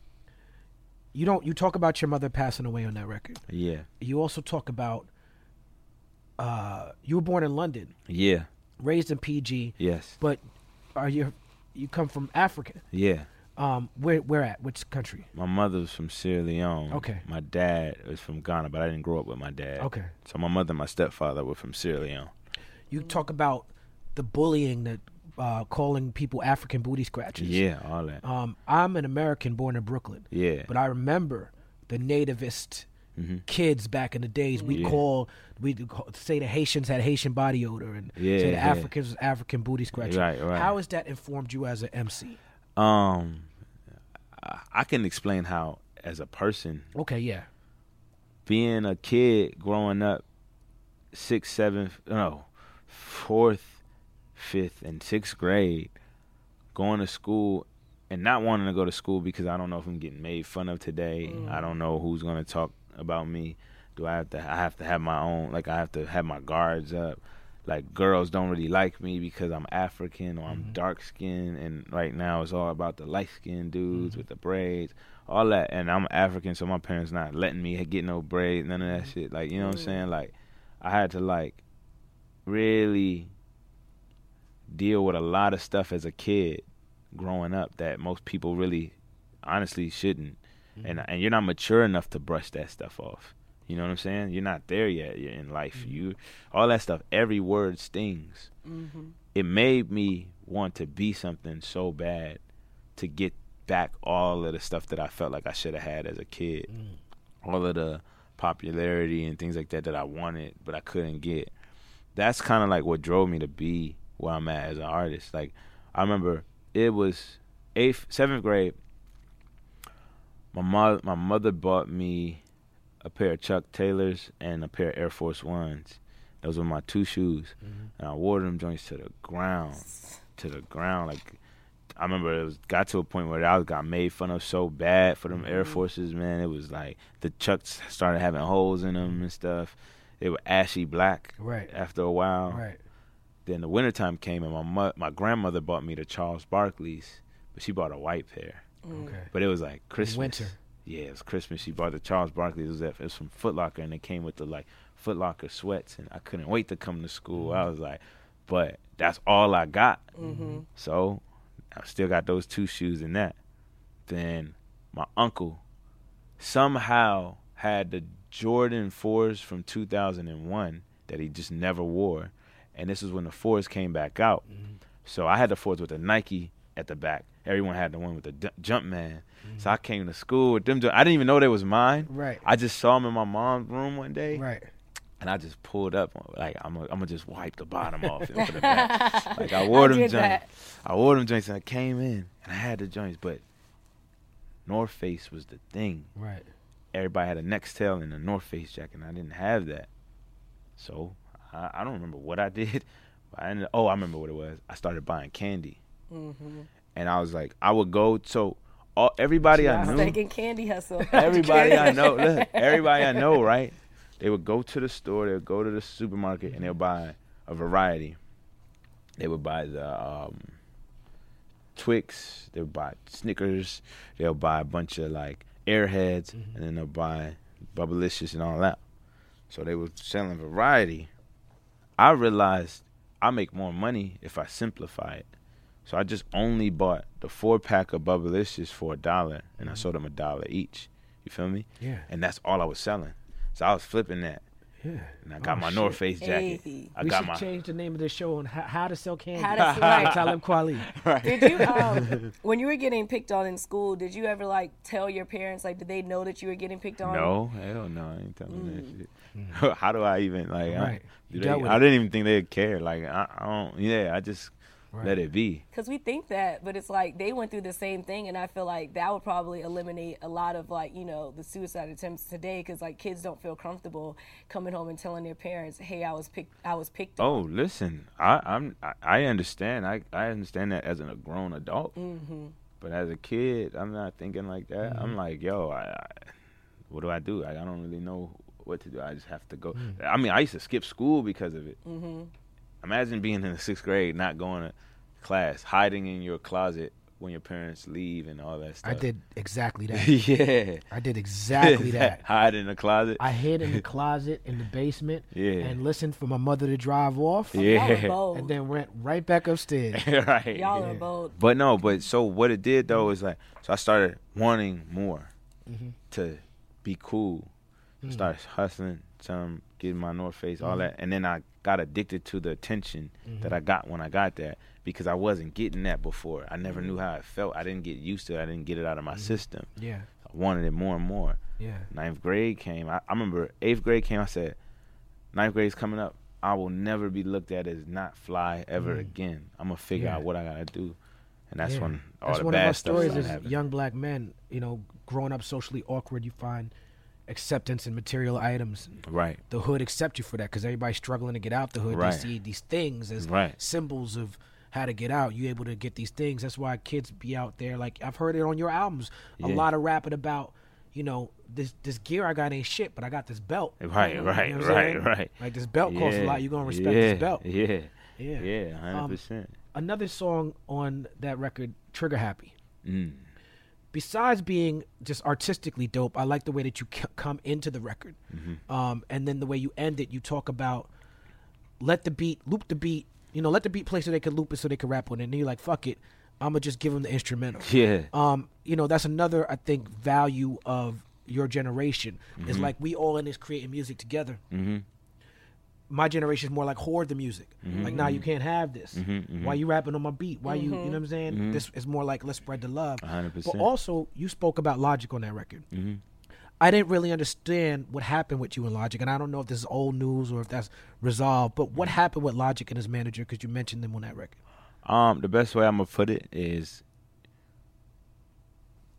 you don't you talk about your mother passing away on that record. Yeah. You also talk about uh, you were born in London, Yeah. raised in PG, Yes. but are you you come from Africa? Yeah. Um, where where at? Which country? My mother was from Sierra Leone. Okay. My dad was from Ghana, but I didn't grow up with my dad. Okay. So my mother and my stepfather were from Sierra Leone. You talk about the bullying that uh, calling people African booty scratchers. Yeah, all that. Um, I'm an American born in Brooklyn. Yeah. But I remember the nativist kids back in the days. We Mm-hmm. Yeah. call we say the Haitians had Haitian body odor, and Yeah, say the yeah. Africans was African booty scratcher. Right, right. How has that informed you as an MC? Um, I- I can explain how, as a person, Okay, yeah, being a kid growing up, sixth, seventh, no, fourth, fifth, and sixth grade, going to school and not wanting to go to school because I don't know if I'm getting made fun of today. Mm. I don't know who's gonna talk about me. Do I have to? I have to have my own. Like I have to have my guards up. Like girls don't really like me because I'm African or I'm mm-hmm. dark skinned, and right now it's all about the light skinned dudes mm. with the braids, all that. And I'm African, so my parents not letting me get no braids, none of that mm. shit. Like you know what I'm saying? Like I had to like really deal with a lot of stuff as a kid growing up that most people really honestly shouldn't. Mm-hmm. And and you're not mature enough to brush that stuff off. You know what i'm saying? You're not there yet you're in life. Mm-hmm. You all that stuff every word stings. Mm-hmm. It made me want to be something so bad to get back all of the stuff that i felt like i should have had as a kid. Mm. All of the popularity and things like that that i wanted but i couldn't get. That's kind of like what drove me to be where I'm at as an artist. Like I remember it was eighth, seventh grade. My mother, my mother bought me a pair of Chuck Taylors and a pair of Air Force Ones. Those were my two shoes, mm-hmm. and I wore them joints to the ground, to the ground. Like I remember it was got to a point where I got made fun of so bad for them Air mm-hmm. Forces, man. It was like the Chucks started having holes in them and stuff. They were ashy black right, after a while. right. Then the wintertime came and my mo- my grandmother bought me the Charles Barkley's, but she bought a white pair. Mm. Okay. But it was like Christmas. winter. Yeah, it was Christmas. She bought the Charles Barkley's. It was, at, it was from Foot Locker and it came with the like Foot Locker sweats and I couldn't wait to come to school. Mm-hmm. I was like, but that's all I got. Mm-hmm. So I still got those two shoes and that. Then my uncle somehow had the Jordan 4s from 2001 that he just never wore. And this is when the 4s came back out. Mm-hmm. So I had the 4s with the Nike at the back. Everyone had the one with the d- Jumpman. Mm-hmm. So I came to school with them. I didn't even know they was mine. Right. I just saw them in my mom's room one day. Right. And I just pulled up like I'm gonna just wipe the bottom off and put it back. [LAUGHS] Like I wore I them joints. that. I wore them joints and I came in and I had the joints, but North Face was the thing. Right. Everybody had a Nextel and a North Face jacket, and I didn't have that. So I, I don't remember what I [LAUGHS] did. But I ended, oh, I remember what it was. I started buying candy, and I was like, I would go. So all everybody I knew, Thinking candy hustle. [LAUGHS] everybody I know, [LAUGHS] look, everybody I know, right? They would go to the store, they would go to the supermarket, and they'll buy a variety. They would buy the um, Twix, they would buy Snickers, they'll buy a bunch of like Airheads, and then they'll buy Bubblicious and all that. So they were selling variety. I realized I make more money if I simplify it. So I just only bought the four pack of Bubblicious for a dollar, and I sold them a dollar each. You feel me? Yeah. And that's all I was selling. So I was flipping that. Yeah. And I got Oh, my shit. North Face jacket. Hey. I we got should my change the name of the show on how, how to sell candy. How to- right. [LAUGHS] Talib Kweli. [LAUGHS] Did you, um, [LAUGHS] when you were getting picked on in school, did you ever like tell your parents? Like, did they know that you were getting picked on? No, hell no, I ain't telling them that shit. [LAUGHS] How do I even like? I- Right. do You they- I didn't even think they'd care. Like I, I don't. Yeah, I just Right. let it be. Because we think that, but it's like they went through the same thing, and I feel like that would probably eliminate a lot of like you know the suicide attempts today. Because like kids don't feel comfortable coming home and telling their parents, "Hey, I was picked. I was picked." Oh, on. listen, I, I'm I, I understand. I I understand that as a grown adult. Mm-hmm. But as a kid, I'm not thinking like that. I'm Mm-hmm. like, yo, I, I, what do I do? I, I don't really know what to do. I just have to go. Mm. I mean, I used to skip school because of it. Mm-hmm. Imagine being in the sixth grade, not going to class, hiding in your closet when your parents leave and all that stuff. I did exactly [LAUGHS] that. yeah. I did exactly [LAUGHS] that. Hide in the closet. I hid in the [LAUGHS] closet in the basement Yeah. and listened for my mother to drive off. Yeah. Y'all are bold. And then went right back upstairs. right. Y'all Yeah. are bold. But no, but so what it did though is like, so I started wanting more Mhm. to be cool. Mm. Started hustling, some getting my North Face, all that, and then I got addicted to the attention Mm-hmm. that I got when I got that because I wasn't getting that before. I never knew how it felt. I didn't get used to it. I didn't get it out of my system. Yeah. I wanted it more and more. Yeah. Ninth grade came. I, I remember eighth grade came. I said, ninth grade's coming up. I will never be looked at as not fly ever Mm. again. I'm gonna figure Yeah. out what I gotta do, and that's Yeah. when all That's the one of bad our stuff stories is happening. young black men. You know, growing up socially awkward, you find acceptance and material items. Right. The hood accept you for that because everybody's struggling to get out the hood. Right. They see these things as Right. symbols of how to get out. You able to get these things. That's why kids be out there. Like I've heard it on your albums. A Yeah. lot of rapping about. You know, this this gear I got ain't shit, but I got this belt. Right, You know right, what I'm right, saying? right. Like this belt costs a lot. You gonna respect yeah, this belt? Yeah, Yeah. yeah, hundred Um, percent. Another song on that record, Trigger Happy. Mm. Besides being just artistically dope, I like the way that you c- come into the record, Mm-hmm. um, and then the way you end it. You talk about let the beat loop the beat, you know, let the beat play so they could loop it so they could rap on it. And then you're like, fuck it, I'm gonna just give them the instrumental. [LAUGHS] Yeah, Um, you know, that's another I think value of your generation Mm-hmm. is like we all in this creating music together. Mhm. My generation is more like hoard the music. Mm-hmm. Like, now you can't have this. Why you rapping on my beat? Why you, you know what I'm saying? Mm-hmm. This is more like let's spread the love. 100%. But also, you spoke about Logic on that record. Mm-hmm. I didn't really understand what happened with you and Logic, and I don't know if this is old news or if that's resolved. But what happened with Logic and his manager? Because you mentioned them on that record. Um, the best way I'm gonna put it is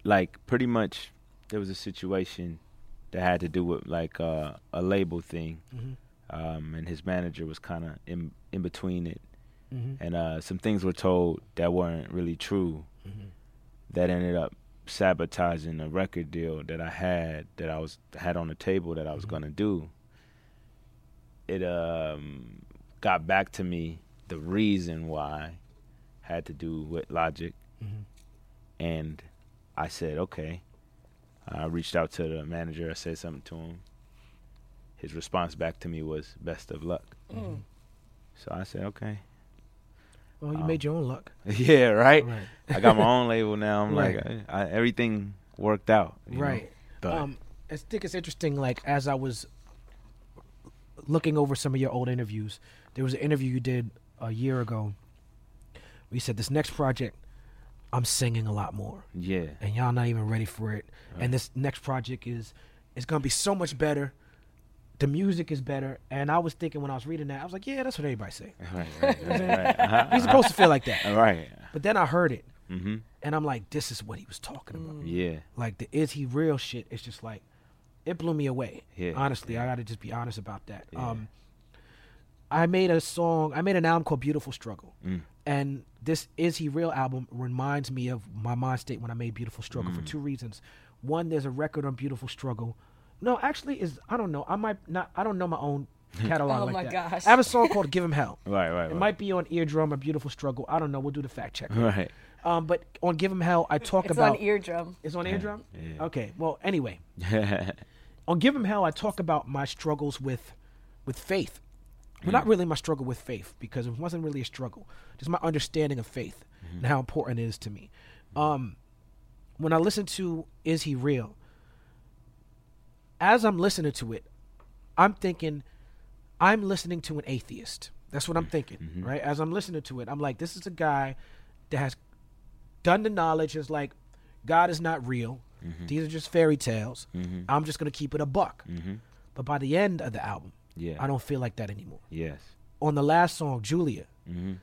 like pretty much there was a situation that had to do with like uh, a label thing, um, and his manager was kind of in in between it, and uh, some things were told that weren't really true, that ended up sabotaging a record deal that I had that I was had on the table that I was gonna do. It um got back to me the reason why had to do with logic. And I said okay. I reached out to the manager. I said something to him his response back to me was best of luck so I said okay Well, you Um, made your own luck. [LAUGHS] yeah right, Right. I got my own label now I'm Right. like I, I, everything worked out? Right. but Um, I think it's interesting. Like as I was looking over some of your old interviews, there was an interview you did a year ago. Where you said this next project, I'm singing a lot more, yeah and y'all not even ready for it. And this next project is, it's gonna be so much better. The music is better, and I was thinking when I was reading that, I was like, yeah, that's what everybody say. right right, right, right. Uh-huh, You're supposed to feel like that. uh-huh. right But then I heard it, mm-hmm and I'm like, this is what he was talking about. yeah like the is he real shit it's just like it blew me away Yeah, honestly yeah. i gotta just be honest about that Yeah. um i made a song i made an album called beautiful struggle Mm. and this is he real album reminds me of my mind state when i made beautiful struggle Mm. for two reasons one there's a record on beautiful struggle no actually is i don't know i might not i don't know my own [LAUGHS] catalog Oh like my that gosh. i have a song called give him hell [LAUGHS] right right it right. might be on eardrum or beautiful struggle i don't know we'll do the fact check right um but on give him hell i talk It's about on eardrum. it's on eardrum yeah. okay well anyway yeah [LAUGHS] on Give Him Hell, I talk about my struggles with with faith. Well, not really my struggle with faith because it wasn't really a struggle. Just my understanding of faith and how important it is to me. Um, when I listen to Is He Real, as I'm listening to it, I'm thinking I'm listening to an atheist. That's what I'm thinking, mm-hmm. right? As I'm listening to it, I'm like, this is a guy that has done the knowledge. Is like, God is not real. Mm-hmm. These are just fairy tales. Mm-hmm. I'm just gonna keep it a buck. Mm-hmm. But by the end of the album, yeah, I don't feel like that anymore. Yes. On the last song, Julia, mm-hmm.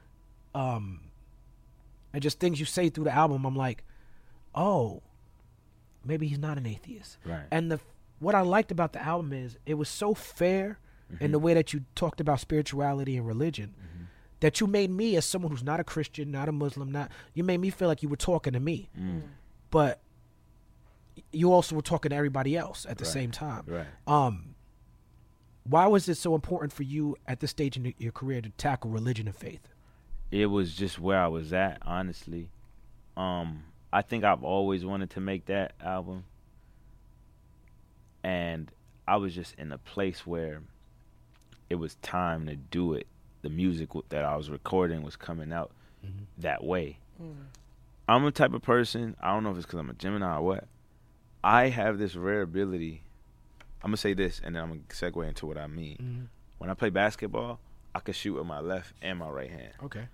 um, and just things you say through the album, I'm like, oh, maybe he's not an atheist. Right. And the what I liked about the album is it was so fair mm-hmm. in the way that you talked about spirituality and religion mm-hmm. that you made me as someone who's not a Christian, not a Muslim, not you made me feel like you were talking to me. Mm. But you also were talking to everybody else at the right. same time. Right. Um why was it so important for you at this stage in your career to tackle religion and faith? It was just where I was at, honestly. Um, I think I've always wanted to make that album. And I was just in a place where it was time to do it. The music that I was recording was coming out mm-hmm. that way. Mm. I'm a type of person, I don't know if it's because I'm a Gemini or what. I have this rare ability. I'm going to say this and then I'm going to segue into what I mean. Mm-hmm. When I play basketball, I can shoot with my left and my right hand. Okay.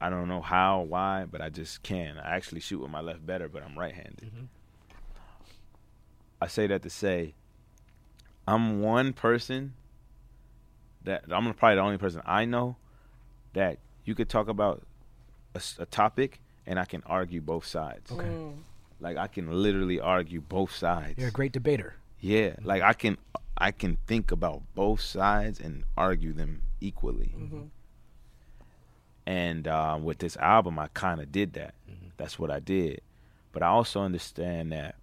I don't know how, why, but I just can. I actually shoot with my left better, but I'm right handed. Mm-hmm. I say that to say I'm one person that I'm probably the only person I know that you could talk about a, a topic and I can argue both sides. Okay. Mm. Like I can literally argue both sides. You're a great debater. Yeah, like I can I can think about both sides and argue them equally. Mm-hmm. And uh, with this album, I kind of did that. Mm-hmm. That's what I did. But I also understand that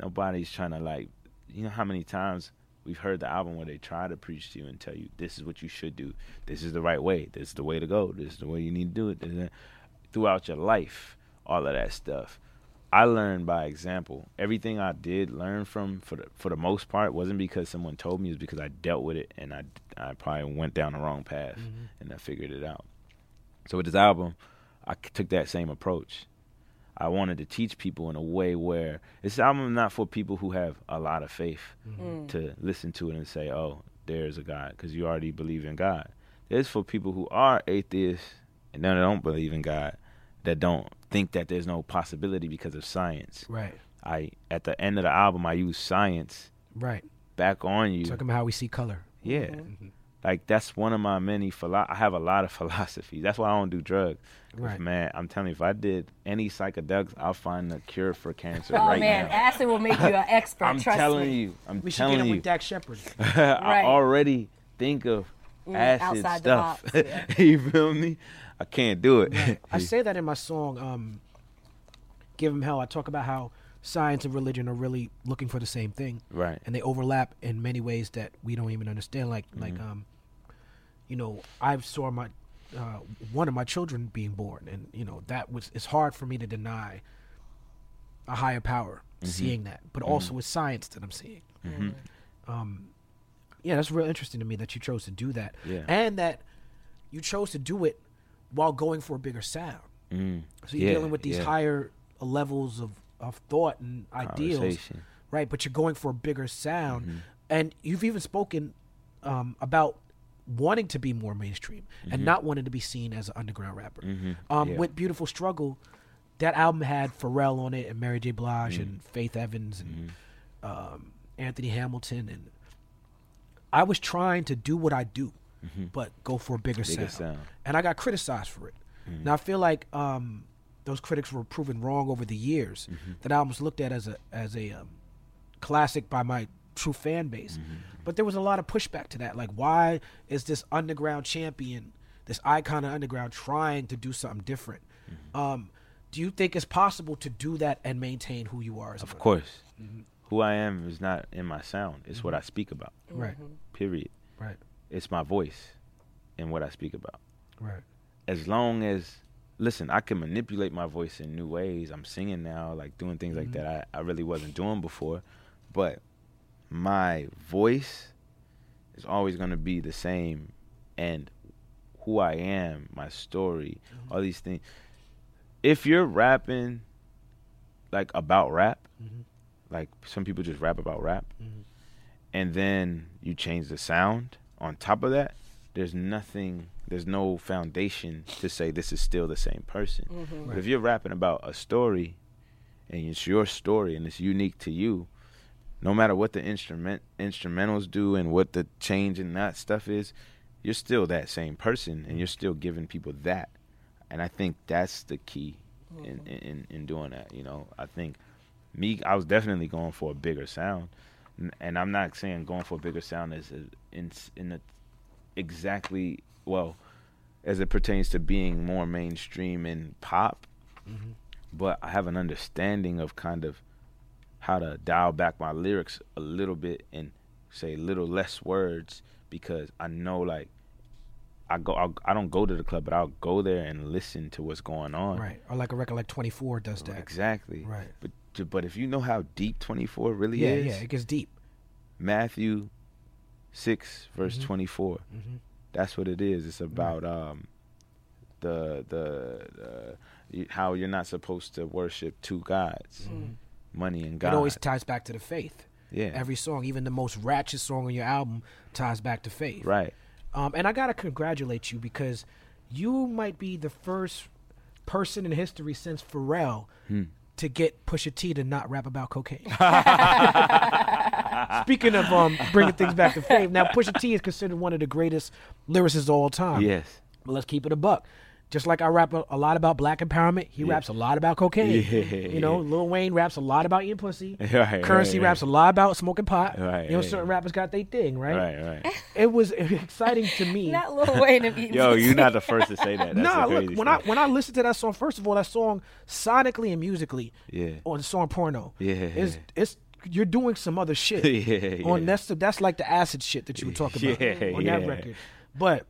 nobody's trying to like, you know, how many times we've heard the album where they try to preach to you and tell you this is what you should do, this is the right way, this is the way to go, this is the way you need to do it. Throughout your life, all of that stuff. I learned by example. Everything I did learn from, for the for the most part, wasn't because someone told me. It was because I dealt with it and I I probably went down the wrong path mm-hmm. and I figured it out. So with this album, I took that same approach. I wanted to teach people in a way where this album is not for people who have a lot of faith mm-hmm. Mm. to listen to it and say, "Oh, there's a God," because you already believe in God. It's for people who are atheists and then they don't believe in God, that don't think that there's no possibility because of science. Right. I at the end of the album, I use science. Right. Back on you. Talking about how we see color. Yeah. Mm-hmm like that's one of my many philo- I have a lot of [LAUGHS] philosophies. That's why I don't do drugs. Right. Man, I'm telling you, if I did any psychedelics, I'll find a cure for cancer oh, right man, now. acid will make you an [LAUGHS] expert. I'm trust telling me. you. I'm we telling should get you. with Dax Shepard. [LAUGHS] I already think of mm, acid stuff. Box, yeah. you feel me? I can't do it. Right. I say that in my song, um, "Give Him Hell." I talk about how science and religion are really looking for the same thing, right? And they overlap in many ways that we don't even understand. Like, mm-hmm. like um, you know, I saw my uh, one of my children being born, and you know that was it's hard for me to deny a higher power mm-hmm. seeing that, but mm-hmm. also with science that I'm seeing. Mm-hmm. Um, yeah, that's real interesting to me that you chose to do that, yeah. and that you chose to do it while going for a bigger sound. Mm. So you're yeah, dealing with these yeah. higher levels of, of thought and ideals, right? But you're going for a bigger sound, mm-hmm. and you've even spoken um, about wanting to be more mainstream mm-hmm. and not wanting to be seen as an underground rapper. Mm-hmm. Um, yeah. With Beautiful Struggle, that album had Pharrell on it and Mary J. Blige mm-hmm. and Faith Evans and mm-hmm. um, Anthony Hamilton and I was trying to do what I do, mm-hmm. but go for a bigger, bigger sound. sound. And I got criticized for it. Mm-hmm. Now I feel like um, those critics were proven wrong over the years. That album was looked at as a as a um, classic by my true fan base. Mm-hmm. But there was a lot of pushback to that. Like, why is this underground champion, this icon of underground, trying to do something different? Mm-hmm. Um, do you think it's possible to do that and maintain who you are? of course. Mm-hmm. Who I am is not in my sound. It's what mm-hmm. I speak about. Right. Period. Right. It's my voice and what I speak about. Right. As long as listen, I can manipulate my voice in new ways. I'm singing now, like doing things like mm-hmm. that I, I really wasn't doing before. But my voice is always going to be the same and who I am, my story, mm-hmm. all these things. If you're rapping like about rap, mm-hmm. like some people just rap about rap, mm-hmm. and then you change the sound on top of that, there's nothing there's no foundation to say this is still the same person. Mm-hmm. But if you're rapping about a story and it's your story and it's unique to you, no matter what the instrument instrumentals do and what the change in that stuff is, you're still that same person and you're still giving people that. And I think that's the key in, in in doing that. You know, I think me, I was definitely going for a bigger sound, and I'm not saying going for a bigger sound is is in in the exactly well as it pertains to being more mainstream in pop, but I have an understanding of kind of how to dial back my lyrics a little bit and say a little less words because I know like I go I'll, I don't go to the club but I'll go there and listen to what's going on. Right. Or like a record like 24 does that. Exactly. Right. But but if you know how deep 24 really Yeah, is, yeah, it gets deep. Matthew 6 verse Mhm. 24. Mhm. That's what it is. It's about um the the uh, y- how you're not supposed to worship two gods, money and God. It always ties back to the faith. yeah. Every song, even the most ratchet song on your album, ties back to faith. right. Um, and I gotta congratulate you because you might be the first person in history since Pharrell Hmm. to get Pusha T to not rap about cocaine. [LAUGHS] [LAUGHS] Speaking of um, bringing things back to fame, now Pusha T is considered one of the greatest lyricists of all time. Yes. But let's keep it a buck. Just like I rap a, a lot about black empowerment, he Yeah. raps a lot about cocaine. Yeah. You know, Lil Wayne raps a lot about eating pussy. [LAUGHS] Right, Curren$y right, raps a lot about smoking pot. Right, you know, right. certain rappers got their thing, right? Right, right. [LAUGHS] It was [LAUGHS] exciting to me. Not Lil Wayne and eating Yo, pussy. you're not the first to say that. no, nah, look, crazy when I stuff. when I listened to that song, first of all, that song sonically and musically, Yeah. on the song porno, Yeah. it's it's you're doing some other [LAUGHS] shit. Yeah, On yeah. that's the, that's like the acid shit that you were talking about Yeah, on that record. But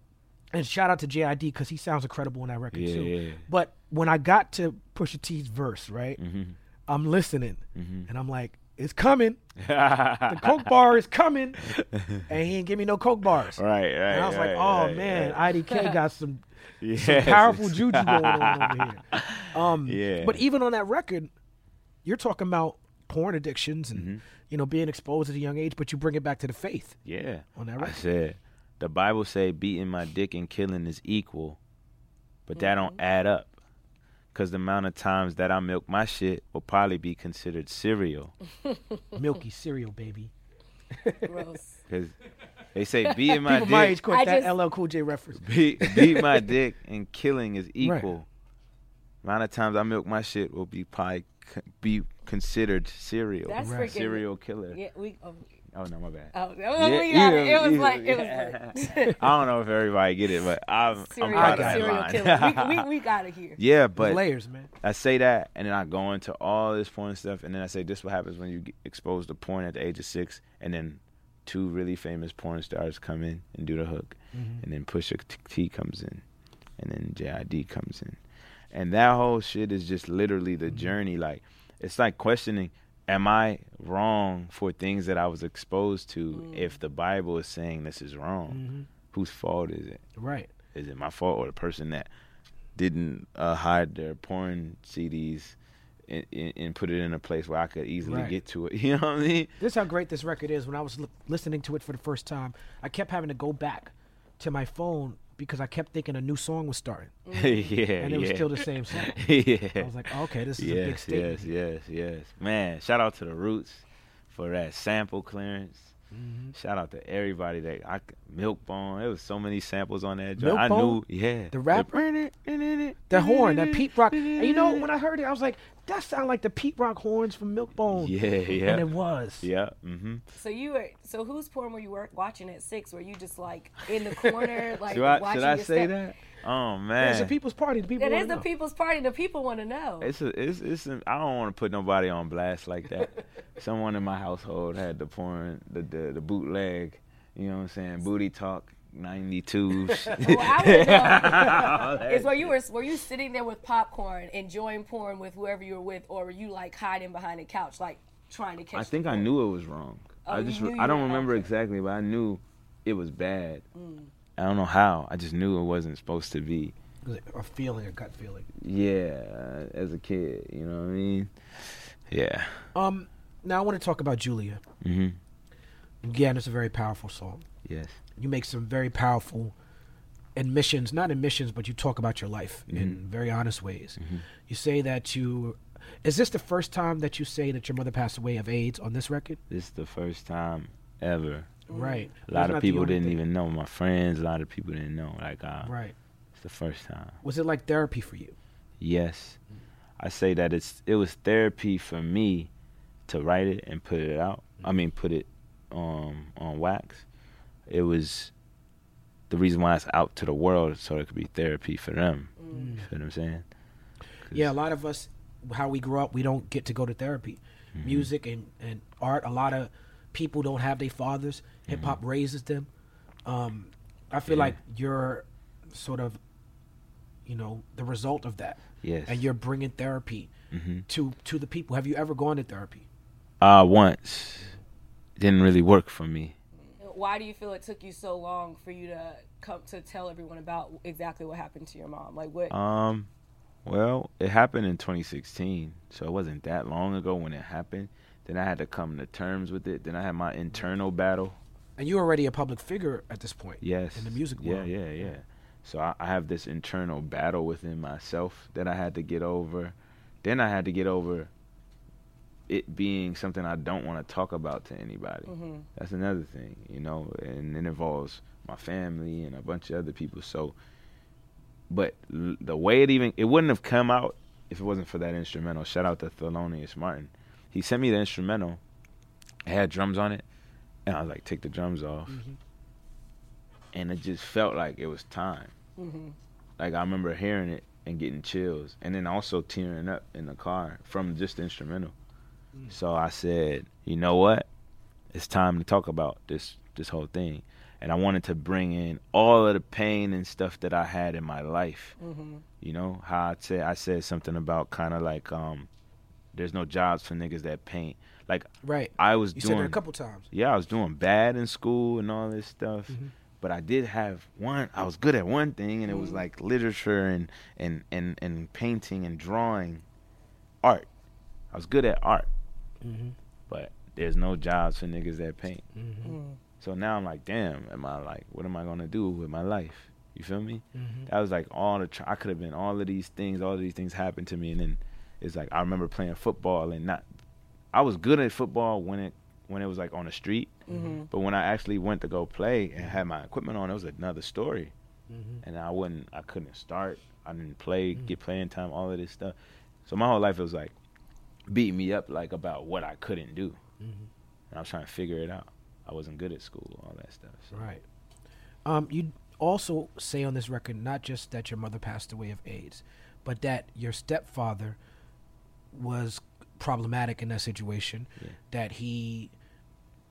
and shout out to JID because he sounds incredible on that record too. But when I got to Pusha T's verse, right, Mm-hmm. I'm listening and I'm like, it's coming. The [LAUGHS] coke bar is coming, and he ain't give me no coke bars. Right, right. And I was like, oh right, man, right. IDK [LAUGHS] got some Yes, some powerful juju going on over here. Um, Yeah. But even on that record, you're talking about porn addictions and Mm-hmm. you know being exposed at a young age, but you bring it back to the faith. Yeah. On that I said, the Bible say beating my dick and killing is equal, but that don't Mm-hmm. add up. Cause the amount of times that I milk my shit will probably be considered cereal. [LAUGHS] Milky cereal, baby. Gross. [LAUGHS] Cause they say beating my People my dick, age caught that just- LL Cool J reference. beat, beat my dick and killing is equal. Amount of times I milk my shit will be probably be considered cereal. That's Right. freaking. Serial killer. Yeah, we. Oh, Oh no, my bad. oh, Yeah, we got it. yeah, It was yeah, like it yeah. was like [LAUGHS] I don't know if everybody get it, but I'm, I'm serial, proud of got that serial line. killer. We, we, [LAUGHS] we got it here. yeah, There's but layers, man. I say that, and then I go into all this porn stuff, and then I say this: what happens when you get exposed to porn at the age of six, and then two really famous porn stars come in and do the hook, mm-hmm. and then Pusha T- T comes in, and then JID comes in, and that whole shit is just literally the mm-hmm. journey. Like it's like questioning: Am I wrong for things that I was exposed to? If the Bible is saying this is wrong, Mm-hmm. whose fault is it? Right. Is it my fault or the person that didn't uh, hide their porn CDs and, put it in a place where I could easily Right. get to it? [LAUGHS] You know what I mean? This is how great this record is. When I was li- listening to it for the first time, I kept having to go back to my phone because I kept thinking a new song was starting, [LAUGHS] yeah, and it was yeah. still the same song. [LAUGHS] yeah. I was like, okay, this is a big yes, statement. yes, yes, yes. Man, shout out to the Roots for that sample clearance. Mm-hmm. Shout out to everybody that I c- Milkbone. There was so many samples on that. joint. I knew, yeah. The rapper? The horn, that Pete Rock. And you know, when I heard it, I was like, that sound like the Pete Rock horns from Milkbone. Yeah, yeah. And it was. Yeah. Mm-hmm. So you were. So whose porn were you watching at six? Were you just like in the corner, [LAUGHS] like Should I, watching should I your say step- that? Oh man, It's a people's party. The people It wanna the people's party. The people want to know. It's a, it's it's. A, I don't want to put nobody on blast like that. [LAUGHS] Someone in my household had the porn, the the, the bootleg. You know what I'm saying? Booty talk. 92. [LAUGHS] Well, I would know. [LAUGHS] is where you were were you sitting there with popcorn enjoying porn with whoever you were with, or were you like hiding behind a couch, like trying to catch? I the think I porn? knew it was wrong. Oh, I just I don't remember okay. exactly, but I knew it was bad. Mm. I don't know how. I just knew it wasn't supposed to be. It was A feeling, a gut feeling. Yeah, as a kid, you know what I mean? Yeah. Um, now I want to talk about Julia. Mm-hmm. Again, it's a very powerful song. Yes. You make some very powerful admissions, not admissions, but you talk about your life mm-hmm. in very honest ways. Mm-hmm. You say that you. Is this the first time that you say that your mother passed away of AIDS on this record? This is the first time ever. Right. A lot of people didn't thing. even know. My friends, a lot of people didn't know. Like, uh, right. It's the first time. Was it like therapy for you? Yes. I say that it's it was therapy for me to write it and put it out. I mean, put it um, on wax. It was the reason why it's out to the world so it could be therapy for them. Mm. You feel what I'm saying? Yeah, a lot of us, how we grew up, we don't get to go to therapy. Mm-hmm. Music and, and art, a lot of people don't have their fathers. Hip hop mm-hmm. raises them. Um, I feel yeah. like you're sort of, you know, the result of that. Yes. And you're bringing therapy mm-hmm. to to the people. Have you ever gone to therapy? Uh, once. Didn't really work for me why do you feel it took you so long for you to come to tell everyone about exactly what happened to your mom? Like what? Um, well, it happened in 2016, so it wasn't that long ago when it happened. Then I had to come to terms with it. Then I had my internal battle. And you're already a public figure at this point. Yes. In the music world. Yeah, yeah, yeah. So I, I have this internal battle within myself that I had to get over. Then I had to get over it being something I don't want to talk about to anybody. Mm-hmm. That's another thing, you know, and it involves my family and a bunch of other people. So, but l- the way it even it wouldn't have come out if it wasn't for that instrumental. Shout out to Thelonious Martin. He sent me the instrumental. It had drums on it, and I was like, take the drums off. Mm-hmm. And it just felt like it was time. Mm-hmm. Like I remember hearing it and getting chills, and then also tearing up in the car from just the instrumental. So I said, you know what? It's time to talk about this this whole thing. And I wanted to bring in all of the pain and stuff that I had in my life. Mm-hmm. You know how I said I said something about kind of like um, there's no jobs for niggas that paint. Like right, I was you doing said it a couple times. Yeah, I was doing bad in school and all this stuff. Mm-hmm. But I did have one. I was good at one thing, and it was mm-hmm. like literature and and and and painting and drawing, art. I was good at art. Mm-hmm. But there's no jobs for niggas that paint. Mm-hmm. Mm. So now I'm like, damn, am I like, what am I gonna do with my life? You feel me? Mm-hmm. That was like all the. Tr- I could have been all of these things. All of these things happened to me, and then it's like I remember playing football and not. I was good at football when it when it was like on the street, mm-hmm. but when I actually went to go play and had my equipment on, it was another story. Mm-hmm. And I wouldn't, I couldn't start. I didn't play, mm-hmm. get playing time, all of this stuff. So my whole life it was like, beat me up like about what I couldn't do. Mm-hmm. And I was trying to figure it out. I wasn't good at school, all that stuff. So. Right. Um, you also say on this record not just that your mother passed away of AIDS, but that your stepfather was problematic in that situation. Yeah. That he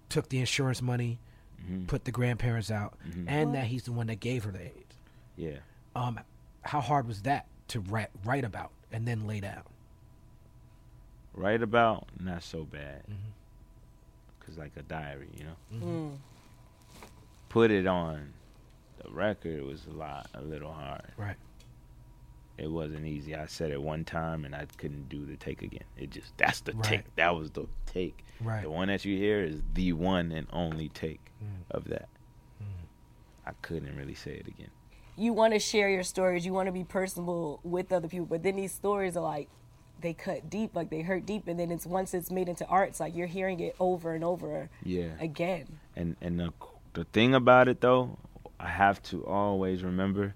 took the insurance money, mm-hmm. put the grandparents out, mm-hmm. and what? that he's the one that gave her the AIDS. Yeah. Um, how hard was that to write, write about and then lay down? Write about, not so bad. Mm-hmm. Cause like a diary, you know. Mm-hmm. Mm. Put it on the record was a lot, a little hard. Right. It wasn't easy. I said it one time and I couldn't do the take again. It just that's the right. take. That was the take. Right. The one that you hear is the one and only take mm. of that. Mm. I couldn't really say it again. You want to share your stories. You want to be personable with other people, but then these stories are like they cut deep, like they hurt deep, and then it's once it's made into art, it's like you're hearing it over and over. Yeah. Again. And and the the thing about it though, I have to always remember,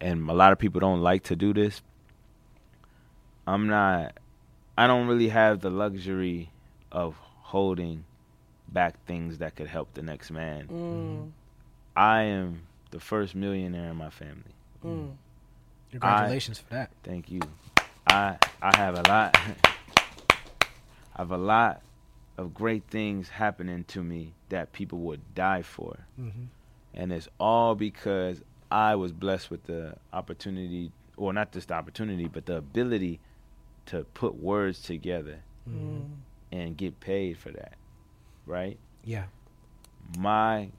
and a lot of people don't like to do this. I'm not. I don't really have the luxury of holding back things that could help the next man. Mm. I am the first millionaire in my family. Mm. Congratulations I, for that. Thank you. I I have a lot [LAUGHS] I have a lot of great things happening to me that people would die for. Mm-hmm. And it's all because I was blessed with the opportunity or not just the opportunity, but the ability to put words together mm-hmm. and get paid for that. Right? Yeah. My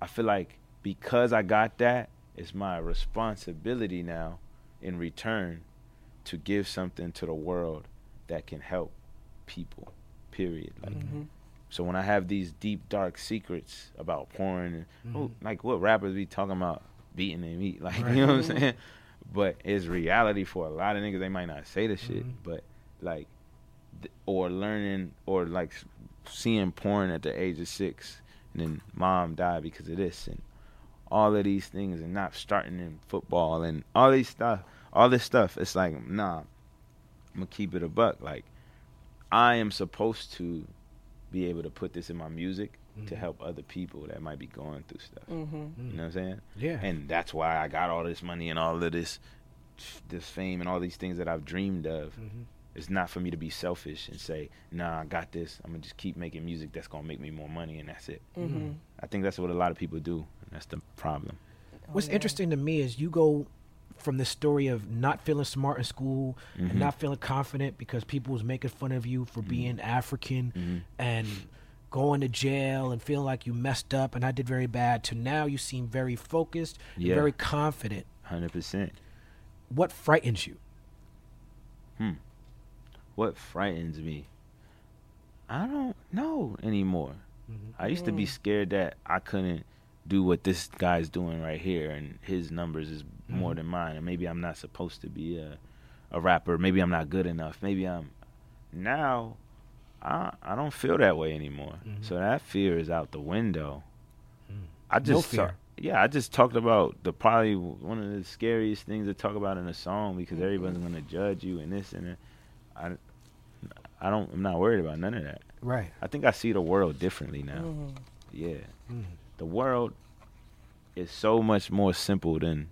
I feel like because I got that, it's my responsibility now in return to give something to the world that can help people. Period. Like, mm-hmm. So when I have these deep dark secrets about porn, and, mm-hmm. oh, like what rappers be talking about beating their meat. [LAUGHS] Like right. you know what I'm saying? But it's reality for a lot of niggas. They might not say the shit, mm-hmm. but like, or learning or like seeing porn at the age of six, and then mom died because of this, and all of these things, and not starting in football and all these stuff, all this stuff. It's like, nah, I'm gonna keep it a buck. Like, I am supposed to be able to put this in my music mm-hmm. to help other people that might be going through stuff. Mm-hmm. You know what I'm saying? Yeah. And that's why I got all this money and all of this, this fame and all these things that I've dreamed of. Mm-hmm. It's not for me to be selfish and say, "Nah, I got this. I'm gonna just keep making music that's gonna make me more money, and that's it." Mm-hmm. I think that's what a lot of people do, and that's the problem. What's oh, yeah. interesting to me is you go from the story of not feeling smart in school mm-hmm. and not feeling confident because people was making fun of you for mm-hmm. being African mm-hmm. and going to jail and feeling like you messed up and I did very bad to now you seem very focused yeah. very confident. 100%. What frightens you? Hmm. What frightens me? I don't know anymore. Mm-hmm. I used to be mm. scared that I couldn't do what this guy's doing right here and his numbers is mm-hmm. more than mine and maybe I'm not supposed to be a a rapper, maybe I'm not good enough. Maybe I'm now I I don't feel that way anymore. Mm-hmm. So that fear is out the window. Mm. I just no fear. yeah, I just talked about the probably one of the scariest things to talk about in a song because mm-hmm. everybody's gonna judge you and this and that. I I don't I'm not worried about none of that. Right. I think I see the world differently now. Mm-hmm. Yeah. Mm-hmm. The world is so much more simple than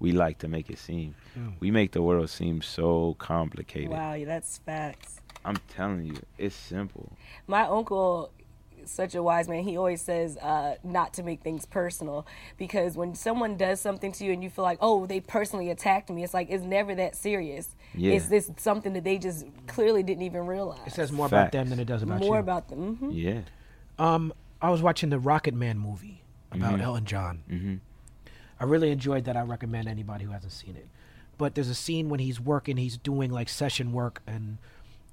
we like to make it seem. Mm. We make the world seem so complicated. Wow, that's facts. I'm telling you, it's simple. My uncle such a wise man. He always says uh, not to make things personal because when someone does something to you and you feel like, oh, they personally attacked me, it's like it's never that serious. Yeah. It's this something that they just clearly didn't even realize. It says more Facts. about them than it does about more you. More about them. Mm-hmm. Yeah. Um, I was watching the Rocketman movie about mm-hmm. Elton John. Mm-hmm. I really enjoyed that. I recommend anybody who hasn't seen it. But there's a scene when he's working, he's doing like session work and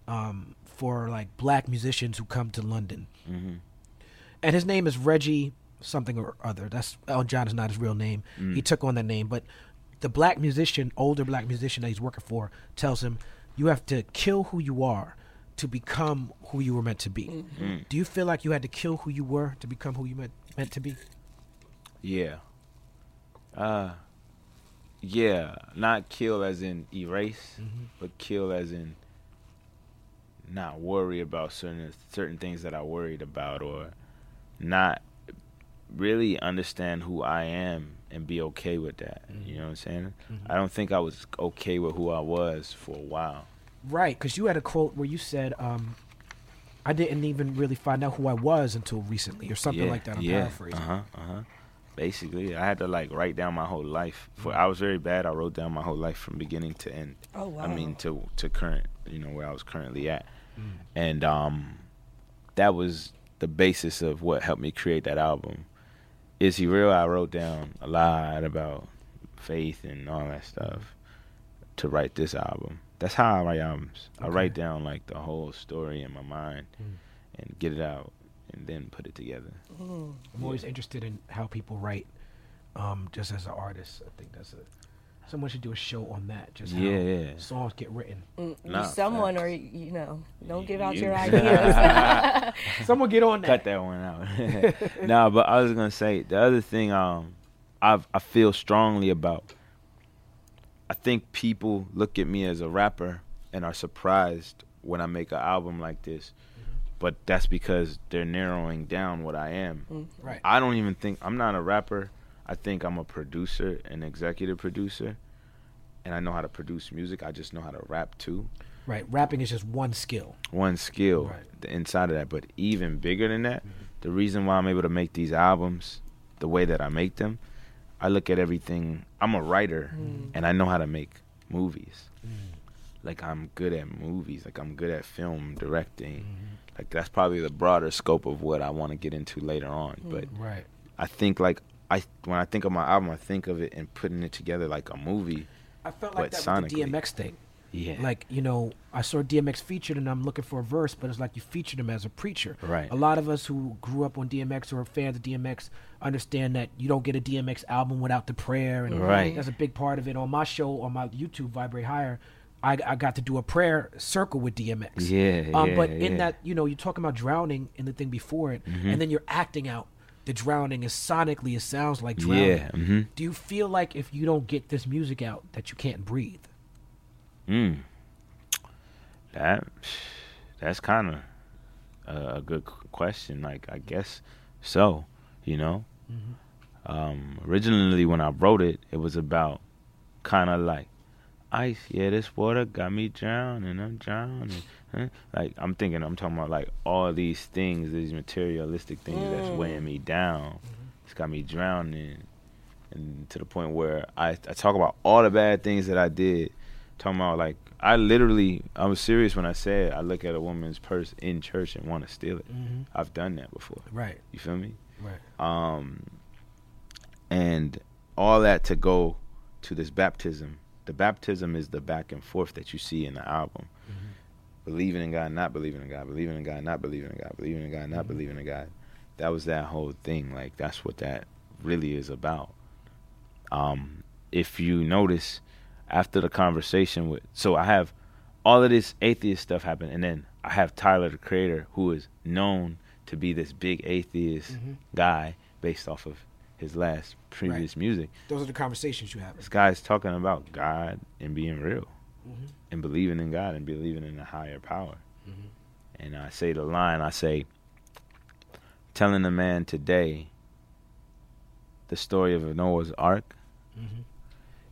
um, for like black musicians who come to London. Mm-hmm. And his name is Reggie something or other. That's Elton John is not his real name. Mm. He took on that name, but the black musician, older black musician that he's working for, tells him, "You have to kill who you are to become who you were meant to be." Mm-hmm. Do you feel like you had to kill who you were to become who you meant meant to be? Yeah. Uh. Yeah, not kill as in erase, mm-hmm. but kill as in not worry about certain certain things that I worried about or not really understand who I am and be okay with that. Mm-hmm. You know what I'm saying? Mm-hmm. I don't think I was okay with who I was for a while. Right, because you had a quote where you said, um, "I didn't even really find out who I was until recently," or something yeah, like that. I'm yeah, paraphrasing. Uh huh. Uh huh. Basically, I had to like write down my whole life. For. I was very bad. I wrote down my whole life from beginning to end. Oh wow. I mean, to to current, you know, where I was currently at, mm. and um, that was the basis of what helped me create that album. Is he real? I wrote down a lot about faith and all that stuff to write this album. That's how I write albums. Okay. I write down like the whole story in my mind mm. and get it out and then put it together. Mm. I'm always interested in how people write um, just as an artist. I think that's a Someone should do a show on that. Just yeah, yeah. songs get written. Mm, nah, someone, or you know, don't give out you, your [LAUGHS] ideas. [LAUGHS] someone get on that. Cut that one out. [LAUGHS] nah, but I was gonna say the other thing. Um, I I feel strongly about. I think people look at me as a rapper and are surprised when I make an album like this, but that's because they're narrowing down what I am. Mm, right. I don't even think I'm not a rapper. I think I'm a producer, an executive producer, and I know how to produce music. I just know how to rap too. Right, rapping is just one skill. One skill right. inside of that, but even bigger than that, mm-hmm. the reason why I'm able to make these albums the way that I make them, I look at everything. I'm a writer, mm. and I know how to make movies. Mm. Like I'm good at movies. Like I'm good at film directing. Mm-hmm. Like that's probably the broader scope of what I want to get into later on. Mm. But right. I think like I when I think of my album, I think of it and putting it together like a movie. I felt like that sonically. with the DMX thing. Yeah. Like, you know, I saw DMX featured and I'm looking for a verse, but it's like you featured him as a preacher. Right. A lot of us who grew up on DMX or are fans of DMX understand that you don't get a DMX album without the prayer. And Right. That's a big part of it. On my show, on my YouTube, Vibrate Higher, I, I got to do a prayer circle with DMX. Yeah, Um, but in yeah. Mm-hmm. that, you know, you're talking about drowning in the thing before it, and then you're acting out the drowning as sonically it sounds like drowning. Yeah. hmm Do you feel like if you don't get this music out that you can't breathe? Mm. That that's kind of a, a good question. Like I guess so. You know. Um, originally, when I wrote it, it was about kind of like ice. Yeah, this water got me drowning. I'm drowning. Huh? Like I'm thinking, I'm talking about like all these things, these materialistic things that's weighing me down. It's got me drowning, and to the point where I I talk about all the bad things that I did. Talking about like I literally I was serious when I said I look at a woman's purse in church and want to steal it. Mm-hmm. I've done that before. Right, You feel me? right. um, and all that to go to this baptism. The baptism is the back and forth that you see in the album. Believing in God, not believing in God, believing in God, not believing in God, believing in God, not believing in God. That was that whole thing. Like that's what that really is about. Um, if you notice, after the conversation with, so I have all of this atheist stuff happen, and then I have Tyler, the Creator, who is known to be this big atheist Mhm. guy based off of his last previous music. Those are the conversations you have. This guy's talking about God and being real Mhm. and believing in God and believing in a higher power. Mhm. And I say the line, I say, telling a man today the story of Noah's Ark Mhm.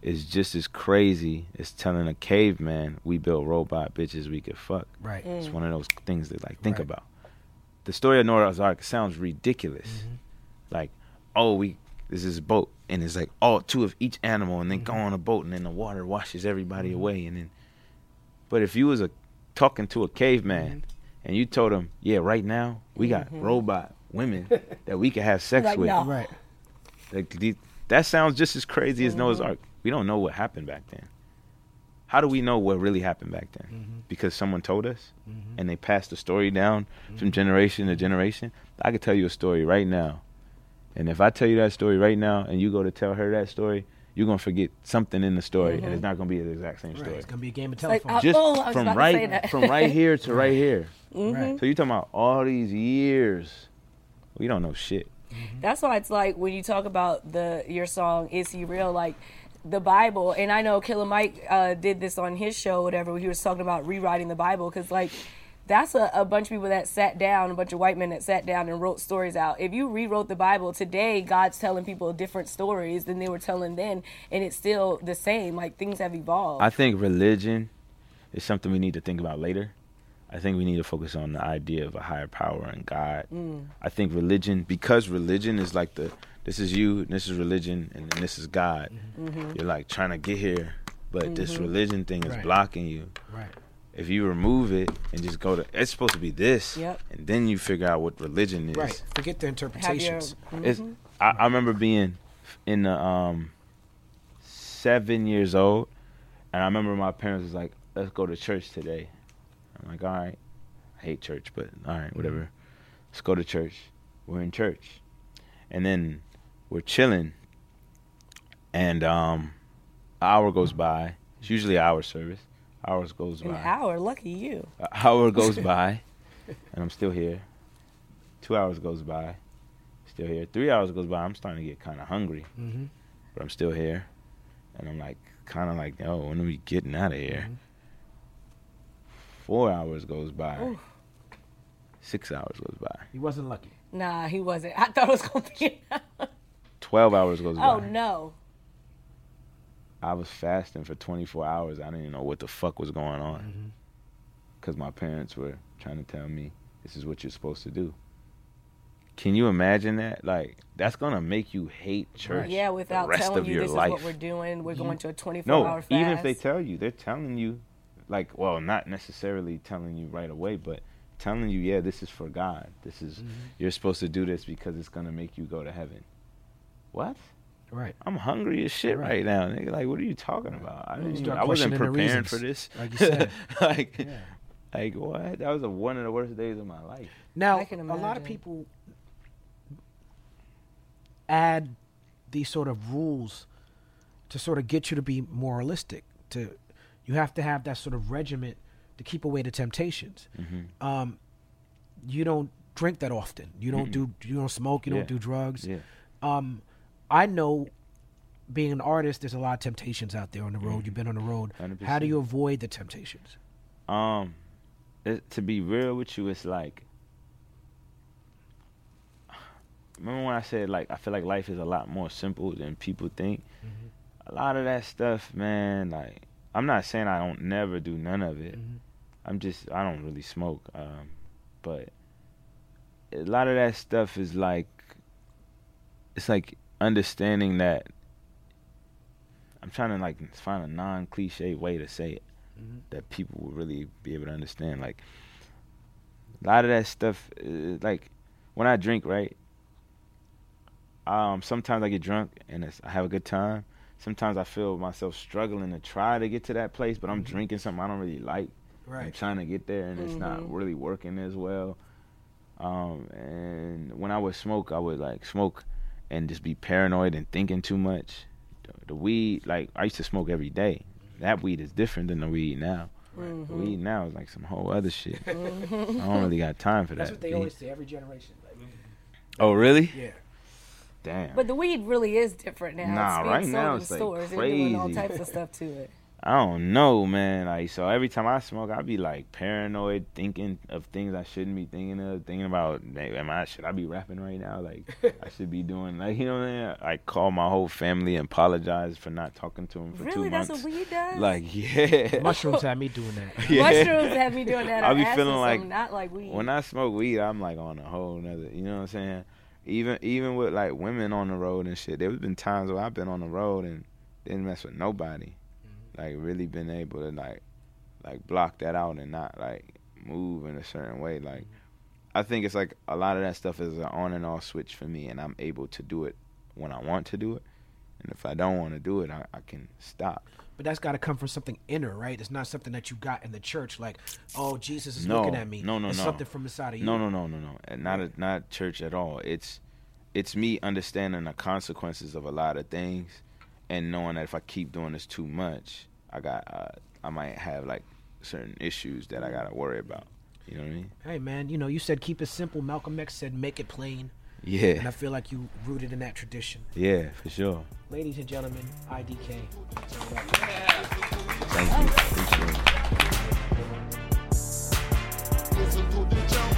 Is just as crazy as telling a caveman we built robot bitches we could fuck. Right. It's mm. one of those things that like think Right. about. The story of Noah's Ark sounds ridiculous. Mhm. Like, oh, we this is a boat, and it's like all two of each animal, and then go mm-hmm. on a boat, and then the water washes everybody mm-hmm. away, and then. But if you was a talking to a caveman, mm-hmm. and you told him, yeah, right now we got robot women [LAUGHS] that we can have sex Like, with, no. Right. like that sounds just as crazy as Noah's Ark. We don't know what happened back then. How do we know what really happened back then? Mhm. Because someone told us, Mhm. and they passed the story down from mm-hmm. generation to generation. I could tell you a story right now, and if I tell you that story right now, and you go to tell her that story, you're gonna forget something in the story, and it's mm-hmm. not gonna be the exact same Right. story. It's gonna be a game of telephone. I- Just Oh, I was about from to say right that. from right here to right here. Mm-hmm. Right. So you're talking about all these years? We don't know shit. That's why it's like when you talk about the your song "Is He Real?" Like the Bible, and I know Killer Mike uh, did this on his show, whatever. He was talking about rewriting the Bible because like that's a, a bunch of people that sat down, a bunch of white men that sat down and wrote stories out. If you rewrote the Bible today, God's telling people different stories than they were telling then, and it's still the same. Like things have evolved. I think religion is something we need to think about later. I think we need to focus on the idea of a higher power and God. I think religion, because religion is like the this is you, and this is religion, and then this is God. Mm-hmm. Mm-hmm. You're like trying to get here, but this mm-hmm. religion thing is Right. blocking you. Right. If you remove it and just go to, it's supposed to be this, Yep. and then you figure out what religion is. Right. Forget the have your, interpretations. It's, I, I remember being in the um seven years old, and I remember my parents was like, "Let's go to church today." I'm like, "All right." I hate church, but all right, whatever. Let's go to church. We're in church, and then we're chilling, and um, an hour goes by. It's usually hour service. Hours goes by. an hour. Lucky you. An hour goes [LAUGHS] by, and I'm still here. Two hours goes by, still here. Three hours goes by. I'm starting to get kind of hungry, Mhm. but I'm still here, and I'm like, kind of like, oh, when are we getting out of here? Mhm. Four hours goes by. Oof. Six hours goes by. He wasn't lucky. Nah, he wasn't. I thought it was gonna be. Twelve hours goes oh by. Oh, no. I was fasting for 24 hours. I didn't even know what the fuck was going on, because my parents were trying to tell me this is what you're supposed to do. Can you imagine that? Like that's gonna make you hate church. Yeah, without the rest telling of you your this life. is what we're doing. We're going to a 24 No, hour fast. even if they tell you, they're telling you, like, well, not necessarily telling you right away, but telling you, yeah, this is for God. This is Mm-hmm. you're supposed to do this because it's gonna make you go to heaven. What? Right. I'm hungry as shit right, now, nigga. Like, what are you talking about? I, didn't, start I wasn't preparing for this. like you said. [LAUGHS] like, Yeah. like what? That was a, one of the worst days of my life. Now, a lot of people add these sort of rules to sort of get you to be moralistic. To you have to have that sort of regiment to keep away the temptations. Mm-hmm. Um, you don't drink that often. You don't do you don't smoke. You Yeah. don't do drugs. Yeah. Um, I know. Being an artist, there's a lot of temptations out there on the Mm-hmm. road. You've been on the road. 100%. How do you avoid the temptations? Um, it, to be real with you, it's like. Remember when I said like I feel like life is a lot more simple than people think. A lot of that stuff, man. Like I'm not saying I don't never do none of it. Mhm. I'm just I don't really smoke. Um, but a lot of that stuff is like it's like understanding that I'm trying to like find a non cliche way to say it Mhm. that people will really be able to understand. Like a lot of that stuff, uh, like when I drink, right? Um, sometimes I get drunk and it's, I have a good time. Sometimes I feel myself struggling to try to get to that place, but I'm drinking something I don't really like. I'm trying to get there and it's not Mhm. really working as well. Um, and when I would smoke, I would like smoke and just be paranoid and thinking too much. The, the weed, like I used to smoke every day. That weed is different than the weed now. The mm-hmm. weed now is like some whole other shit. [LAUGHS] Mm-hmm. I don't really got time for that. That's what they B. always say. Every generation. Like, Oh, really? yeah. Damn. But the weed really is different now. Nah, it's being right sold now in it's, like, stores. They're doing all types of stuff to it. I don't know, man. Like so, every time I smoke, I be like paranoid, thinking of things I shouldn't be thinking of, thinking about. Am I should I be rapping right now? Like I should be doing, like you know what I mean? I call my whole family and apologize for not talking to them for really, two that's months. what weed does. like [LAUGHS] yeah, Mushrooms had me doing that. [LAUGHS] Yeah. mushrooms have me doing that. I on be feeling like- not like weed. when I smoke weed, I'm like on a whole nother. You know what I'm saying? Even even with like women on the road and shit, there's been times where I've been on the road and didn't mess with nobody. Like really been able to like like block that out and not like move in a certain way. Like I think it's like a lot of that stuff is an on and off switch for me, and I'm able to do it when I want to do it. And if I don't want to do it, I, I can stop. But that's got to come from something inner, right? It's not something that you got in the church, like, oh, Jesus is No, looking at me. no, no, no. it's no. something from inside of you. No, no, no, no, no. And not a, not church at all. It's it's me understanding the consequences of a lot of things, and knowing that if I keep doing this too much, I got uh, I might have like certain issues that I gotta worry about. You know what I mean? Hey man, you know you said keep it simple. Malcolm X said make it plain. Yeah. And I feel like you rooted in that tradition. Yeah, for sure. Ladies and gentlemen, IDK. Thank you. Appreciate it.